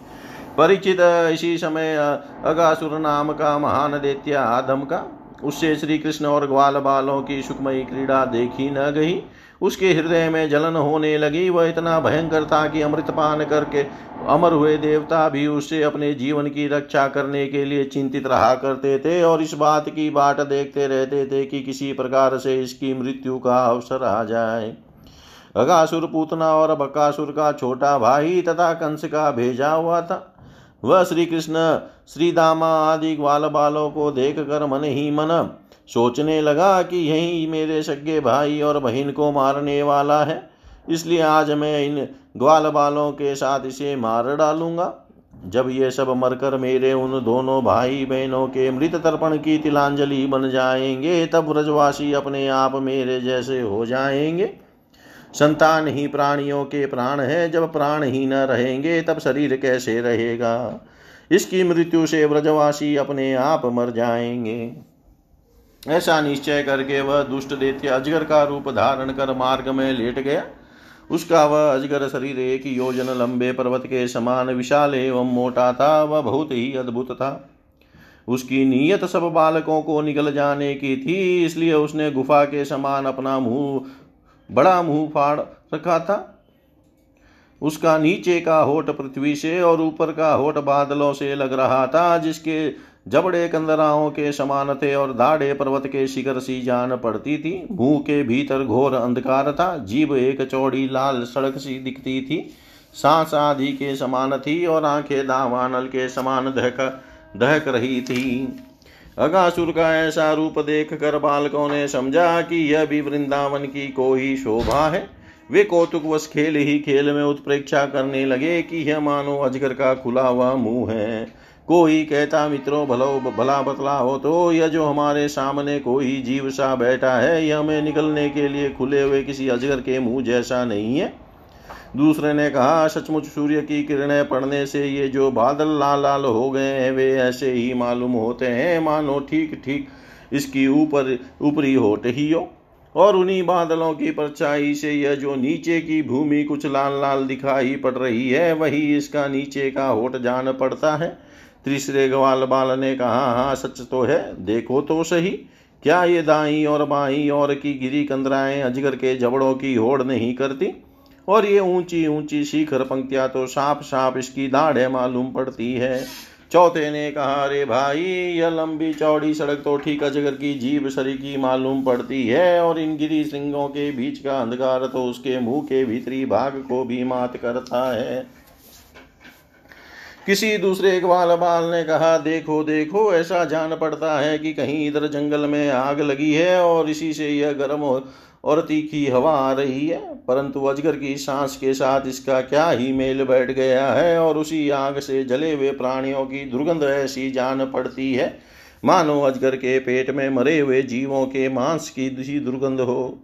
परिचित इसी समय अगासुर नाम का महान दैत्य आदम का उससे श्री कृष्ण और ग्वाल बालों की सुखमयी क्रीड़ा देखी न गई। उसके हृदय में जलन होने लगी। वह इतना भयंकर था कि अमृतपान करके अमर हुए देवता भी उससे अपने जीवन की रक्षा करने के लिए चिंतित रहा करते थे और इस बात की बाट देखते रहते थे कि किसी प्रकार से इसकी मृत्यु का अवसर आ जाए। अगासुर पूतना और बकासुर का छोटा भाई तथा कंस का भेजा हुआ था। वह श्री कृष्ण श्री दामा आदि ग्वाल बालों को देख कर मन ही मन सोचने लगा कि यही मेरे सगे भाई और बहन को मारने वाला है। इसलिए आज मैं इन ग्वाल बालों के साथ इसे मार डालूँगा। जब ये सब मरकर मेरे उन दोनों भाई बहनों के मृत तर्पण की तिलांजलि बन जाएँगे, तब ब्रजवासी अपने आप मेरे जैसे हो जाएँगे। संतान ही प्राणियों के प्राण है। जब प्राण ही न रहेंगे, तब शरीर कैसे रहेगा? इसकी मृत्यु से व्रजवासी अपने आप मर जाएँगे। ऐसा निश्चय करके वह दुष्ट दैत्य अजगर का रूप धारण कर मार्ग में लेट गया। उसका वह अजगर शरीर एक योजन लंबे पर्वत के समान विशाल एवं मोटा था। वह बहुत ही अद्भुत था। उसकी नीयत सब बालकों को निकल जाने की थी, इसलिए उसने गुफा के समान अपना मुँह बड़ा मुँह फाड़ रखा था। उसका नीचे का होठ पृथ्वी से और ऊपर का होठ बादलों से लग रहा था, जिसके जबड़े कंदराओं के समान थे और दाढ़े पर्वत के शिखर सी जान पड़ती थी। मुँह के भीतर घोर अंधकार था जीव एक चौड़ी लाल सड़क सी दिखती थी। सांस आदि के समान थी और आँखें दावानल के समान दहक दहक रही थी। अगासुर का ऐसा रूप देख कर बालकों ने समझा कि यह भी वृंदावन की कोई शोभा है। वे कौतुक वश खेल ही खेल में उत्प्रेक्षा करने लगे कि यह मानो अजगर का खुला हुआ मुँह है। कोई कहता, मित्रों, भलो भला बतला हो तो यह जो हमारे सामने कोई जीव सा बैठा है, यह हमें निकलने के लिए खुले हुए किसी अजगर के मुँह जैसा नहीं है। दूसरे ने कहा, सचमुच सूर्य की किरणें पड़ने से ये जो बादल लाल लाल हो गए हैं, वे ऐसे ही मालूम होते हैं। मानो ठीक ठीक इसकी ऊपर, ऊपरी होट ही हो। और उन्हीं बादलों की परछाई से यह जो नीचे की भूमि कुछ लाल लाल दिखाई पड़ रही है, वही इसका नीचे का होठ जान पड़ता है। तीसरे ग्वाल बाल ने कहा हाँ सच तो है, देखो तो सही। क्या ये दाई और बाई और की गिरी कंदराएँ अजगर के जबड़ों की होड़ नहीं करती? और ये ऊँची ऊँची शिखर पंक्तियाँ तो साफ़ साफ़ इसकी दाढ़े मालूम पड़ती है। चौथे ने कहा, अरे भाई, यह लंबी चौड़ी सड़क तो ठीक अजगर की जीव सरी की मालूम पड़ती है और इन गिरी सिंगों के बीच का अंधकार तो उसके मुँह के भीतरी भाग को भी मात करता है। किसी दूसरे इकबाल बाल ने कहा, देखो देखो, ऐसा जान पड़ता है कि कहीं इधर जंगल में आग लगी है और इसी से यह गर्म और तीखी हवा आ रही है, परंतु अजगर की सांस के साथ इसका क्या ही मेल बैठ गया है और उसी आग से जले हुए प्राणियों की दुर्गंध ऐसी जान पड़ती है। मानो अजगर के पेट में मरे हुए जीवों के मांस की दूसरी दुर्गंध हो।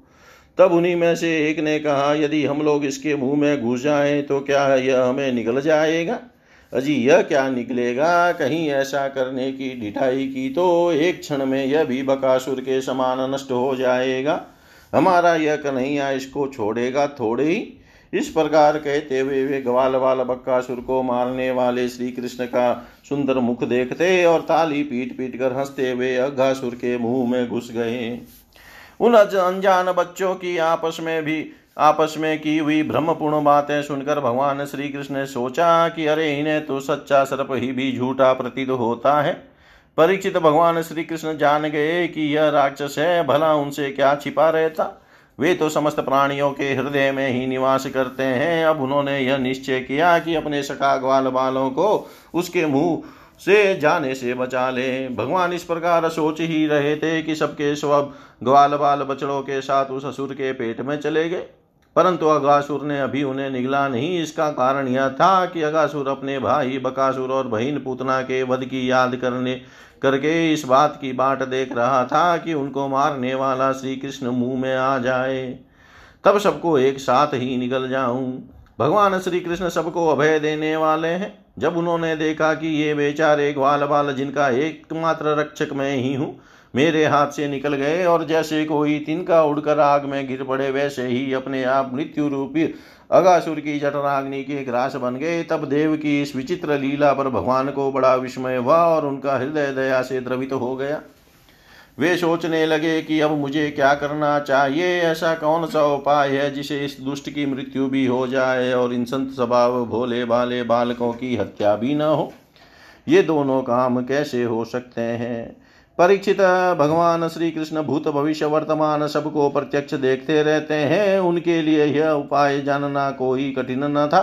तब उन्हीं में से एक ने कहा, यदि हम लोग इसके मुँह में घुस जाए तो क्या यह हमें निकल जाएगा? अजी, यह क्या निकलेगा? कहीं ऐसा करने की ढिठाई की तो एक क्षण में यह भी बकासुर के समान नष्ट हो जाएगा। हमारा यह कन्हैया इसको छोड़ेगा थोड़े। ही इस प्रकार कहते हुए वे ग्वाल वाल बक्कासुर को मारने वाले श्री कृष्ण का सुंदर मुख देखते और ताली पीट पीट कर हँसते हुए अघासुर के मुँह में घुस गए। उन अनजान बच्चों की आपस में भी, आपस में की हुई भ्रमपूर्ण बातें सुनकर भगवान श्री कृष्ण ने सोचा कि अरे इन्हें तो सच्चा सर्प ही भी झूठा प्रतीत होता है। परीक्षित भगवान श्री कृष्ण जान गए कि यह राक्षस है, भला उनसे क्या छिपा रहता? वे तो समस्त प्राणियों के हृदय में ही निवास करते हैं। अब उन्होंने यह निश्चय किया कि अपने सका ग्वाल बालों को उसके मुँह से जाने से बचा ले। भगवान इस प्रकार सोच ही रहे थे कि सबके सब ग्वाल बाल बचड़ों के साथ उस असुर के पेट में चले गए। परंतु अगासुर ने अभी उन्हें निगला नहीं। इसका कारण यह था कि अगासुर अपने भाई बकासुर और बहन पूतना के वध की याद करने करके इस बात की बाट देख रहा था कि उनको मारने वाला श्री कृष्ण मुँह में आ जाए। तब सबको एक साथ ही निकल जाऊँ। भगवान श्री कृष्ण सबको अभय देने वाले हैं। जब उन्होंने देखा कि ये बेचारे ग्वाल बाल जिनका एकमात्र रक्षक मैं ही हूँ, मेरे हाथ से निकल गए और जैसे कोई तिनका उड़कर आग में गिर पड़े, वैसे ही अपने आप मृत्यु रूपी अगासुर की जठराग्नि के ग्रास बन गए। तब देव की इस विचित्र लीला पर भगवान को बड़ा विस्मय हुआ और उनका हृदय दया से द्रवित हो गया। वे सोचने लगे कि अब मुझे क्या करना चाहिए? ऐसा कौन सा उपाय है जिसे इस दुष्ट की मृत्यु भी हो जाए और इन संत स्वभाव भोले भाले बालकों की हत्या भी न हो? ये दोनों काम कैसे हो सकते हैं? परीक्षित भगवान श्री कृष्ण भूत भविष्य वर्तमान सबको प्रत्यक्ष देखते रहते हैं। उनके लिए यह उपाय जानना कोई कठिन न था।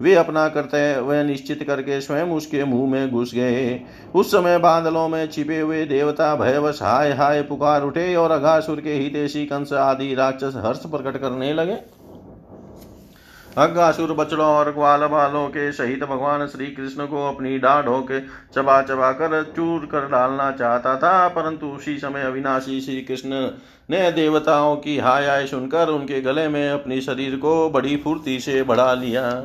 वे अपना करते वह निश्चित करके स्वयं उसके मुँह में घुस गए। उस समय बादलों में छिपे हुए देवता भयवश हाय हाय पुकार उठे और अघासुर के हितेशी कंस आदि राक्षस हर्ष प्रकट करने लगे। अग्गासुर बछड़ों और ग्वाल बालों के सहित भगवान श्री कृष्ण को अपनी डाढ़ों के चबा चबा कर चूर कर डालना चाहता था, परंतु उसी समय अविनाशी श्री कृष्ण ने देवताओं की हाय हाय सुनकर उनके गले में अपने शरीर को बड़ी फुर्ती से बढ़ा लिया।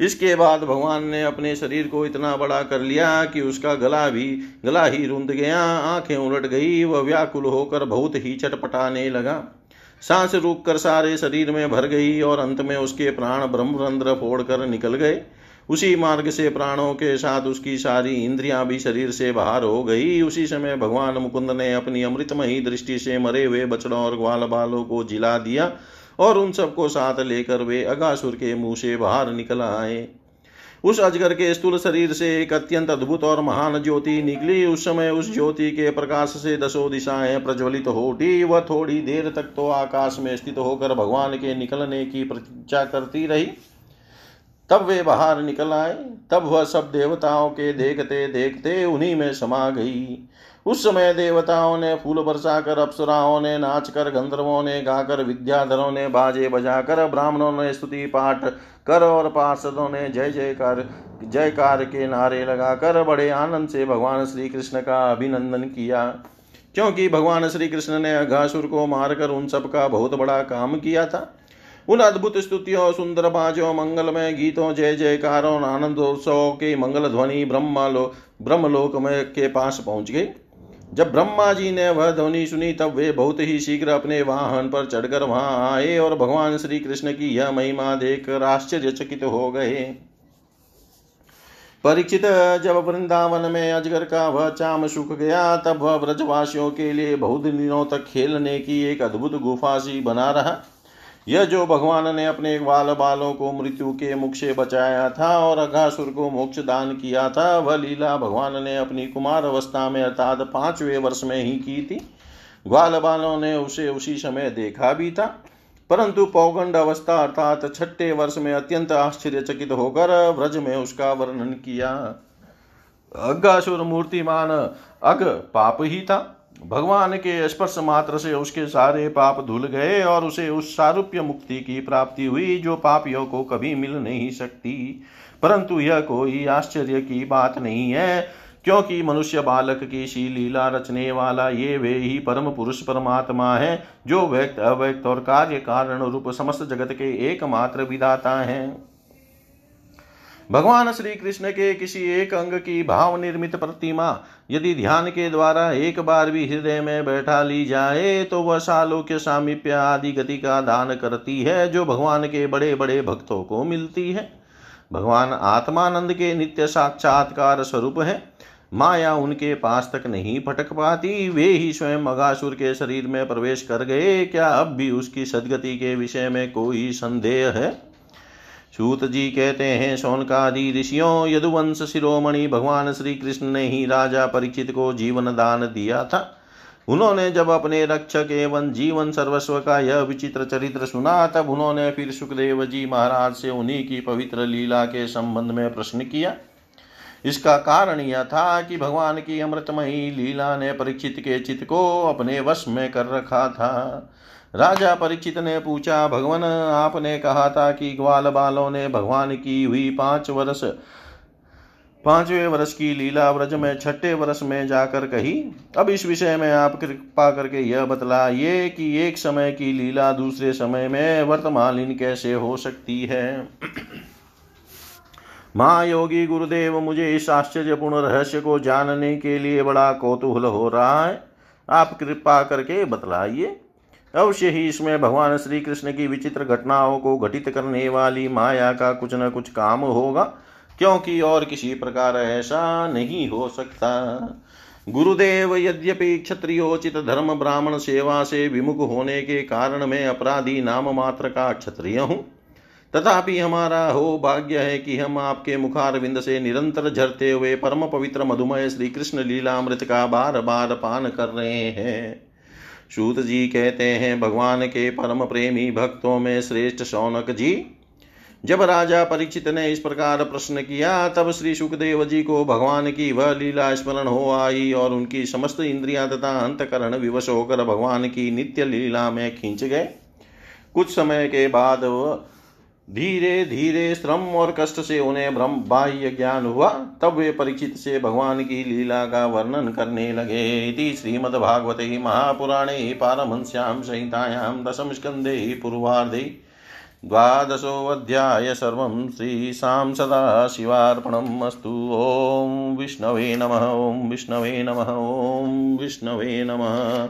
इसके बाद भगवान ने अपने शरीर को इतना बड़ा कर लिया कि उसका गला भी, गला ही रुंध गया, आँखें उलट गई, वह व्याकुल होकर बहुत ही चटपटाने लगा। सांस रूक कर सारे शरीर में भर गई और अंत में उसके प्राण ब्रह्मरंध्र फोड़ कर निकल गए। उसी मार्ग से प्राणों के साथ उसकी सारी इंद्रियाँ भी शरीर से बाहर हो गई। उसी समय भगवान मुकुंद ने अपनी अमृतमयी दृष्टि से मरे हुए बछड़ों और ग्वाल बालों को जिला दिया और उन सबको साथ लेकर वे अगासुर के मुँह से बाहर निकल आए। उस अजगर के स्थूल शरीर से एक अत्यंत अद्भुत और महान ज्योति निकली। उस समय उस ज्योति के प्रकाश से दसों दिशाएँ प्रज्वलित हो उठी। वह थोड़ी देर तक तो आकाश में स्थित होकर भगवान के निकलने की प्रतीक्षा करती रही। तब वे बाहर निकल आए। तब वह सब देवताओं के देखते देखते उन्हीं में समा गई। उस समय देवताओं ने फूल बरसा कर अप्सराओं ने नाच कर गंधर्वों ने गाकर, विद्याधरों ने बाजे बजाकर, ब्राह्मणों ने स्तुति पाठ कर और पार्षदों ने जय जयकार जयकार के नारे लगाकर बड़े आनंद से भगवान श्री कृष्ण का अभिनंदन किया। क्योंकि भगवान श्री कृष्ण ने अघासुर को मारकर उन सब का बहुत बड़ा काम किया था। उन अद्भुत स्तुतियों, सुंदर बाजों, मंगलमय गीतों, जय जयकारों, आनंदोत्सव के मंगल ध्वनि ब्रह्मलो, ब्रह्मलोक में के पास पहुँच गई। जब ब्रह्मा जी ने वह ध्वनि सुनी, तब वे बहुत ही शीघ्र अपने वाहन पर चढ़कर वहाँ आए और भगवान श्री कृष्ण की यह महिमा देखकर आश्चर्यचकित हो गए। परीक्षित, जब वृंदावन में अजगर का वह चाम सुख गया, तब वह व्रजवासियों के लिए बहुत दिनों तक खेलने की एक अद्भुत गुफा सी बना रहा। यह जो भगवान ने अपने बाल बालों को मृत्यु के मुख से बचाया था और अघासुर को मोक्ष दान किया था, वह लीला भगवान ने अपनी कुमार अवस्था में अर्थात पाँचवें वर्ष में ही की थी। ग्वाल बालों ने उसे उसी समय देखा भी था। परंतु पौगंड अवस्था अर्थात छठे वर्ष में अत्यंत आश्चर्यचकित होकर व्रज में उसका वर्णन किया। अगासुर मूर्तिमान अग पाप ही था। भगवान के स्पर्श मात्र से उसके सारे पाप धुल गए और उसे उस सारूप्य मुक्ति की प्राप्ति हुई, जो पापियों को कभी मिल नहीं सकती। परंतु यह कोई आश्चर्य की बात नहीं है, क्योंकि मनुष्य बालक की शी लीला रचने वाला ये वे ही परम पुरुष परमात्मा है, जो व्यक्त, अव्यक्त और कार्य कारण रूप समस्त जगत के एकमात्र विदाता हैं। भगवान श्री कृष्ण के किसी एक अंग की भाव निर्मित प्रतिमा यदि ध्यान के द्वारा एक बार भी हृदय में बैठा ली जाए तो वह सालोक्य सामीप्य आदि गति का दान करती है, जो भगवान के बड़े बड़े भक्तों को मिलती है। भगवान आत्मानंद के नित्य साक्षात्कार स्वरूप है। माया उनके पास तक नहीं भटक पाती, वे ही स्वयं मगासुर के शरीर में प्रवेश कर गए। क्या अब भी उसकी सदगति के विषय में कोई संदेह है? सूत जी कहते हैं सोनकादि ऋषियों, यदुवंश शिरोमणि भगवान श्री कृष्ण ने ही राजा परीक्षित को जीवन दान दिया था। उन्होंने जब अपने रक्षक एवं जीवन सर्वस्व का यह विचित्र चरित्र सुना, तब उन्होंने फिर सुखदेव जी महाराज से उन्हीं की पवित्र लीला के संबंध में प्रश्न किया। इसका कारण यह था कि भगवान की अमृतमयी लीला ने परीक्षित के चित्त को अपने वश में कर रखा था। राजा परीक्षित ने पूछा, भगवान, आपने कहा था कि ग्वाल बालों ने भगवान की हुई पाँच वर्ष, पाँचवें वर्ष की लीला व्रज में छठे वर्ष में जाकर कही? अब इस विषय में आप कृपा करके यह बतलाइए कि एक समय की लीला दूसरे समय में वर्तमालीन कैसे हो सकती है? महायोगी गुरुदेव, मुझे इस आश्चर्यपूर्ण रहस्य को जानने के लिए बड़ा कौतूहल हो रहा है। आप कृपा करके बतलाइए। अवश्य ही इसमें भगवान श्री कृष्ण की विचित्र घटनाओं को घटित करने वाली माया का कुछ न कुछ काम होगा, क्योंकि और किसी प्रकार ऐसा नहीं हो सकता। गुरुदेव, यद्यपि क्षत्रियोचित धर्म ब्राह्मण सेवा से विमुख होने के कारण मैं अपराधी नाम मात्र का क्षत्रिय हूँ, तथापि हमारा हो भाग्य है कि हम आपके मुखार विंद से निरंतर झरते हुए परम पवित्र मधुमय श्री कृष्ण लीलामृत का बार बार पान कर रहे हैं। सूत जी कहते हैं, भगवान के परम प्रेमी भक्तों में श्रेष्ठ शौनक जी, जब राजा परीक्षित ने इस प्रकार प्रश्न किया, तब श्री सुखदेव जी को भगवान की वह लीला स्मरण हो आई और उनकी समस्त इंद्रिया तथा अंतकरण विवश होकर भगवान की नित्य लीला में खींच गए। कुछ समय के बाद धीरे धीरे श्रम और कष्ट से उन्हें ब्रह्म बाह्य ज्ञान हुआ। तब वे परीक्षित से भगवान की लीला का वर्णन करने लगे। श्रीमद्भागवते महापुराणे पारमहंस्यां संहितायां दशम स्कन्धे पूर्वार्धे द्वादशोऽध्याय सर्वं श्रीशां सदाशिवार्पणम् अस्तु। ॐ विष्णवे नमः, ॐ विष्णवे नमः, ॐ विष्णवे नमः।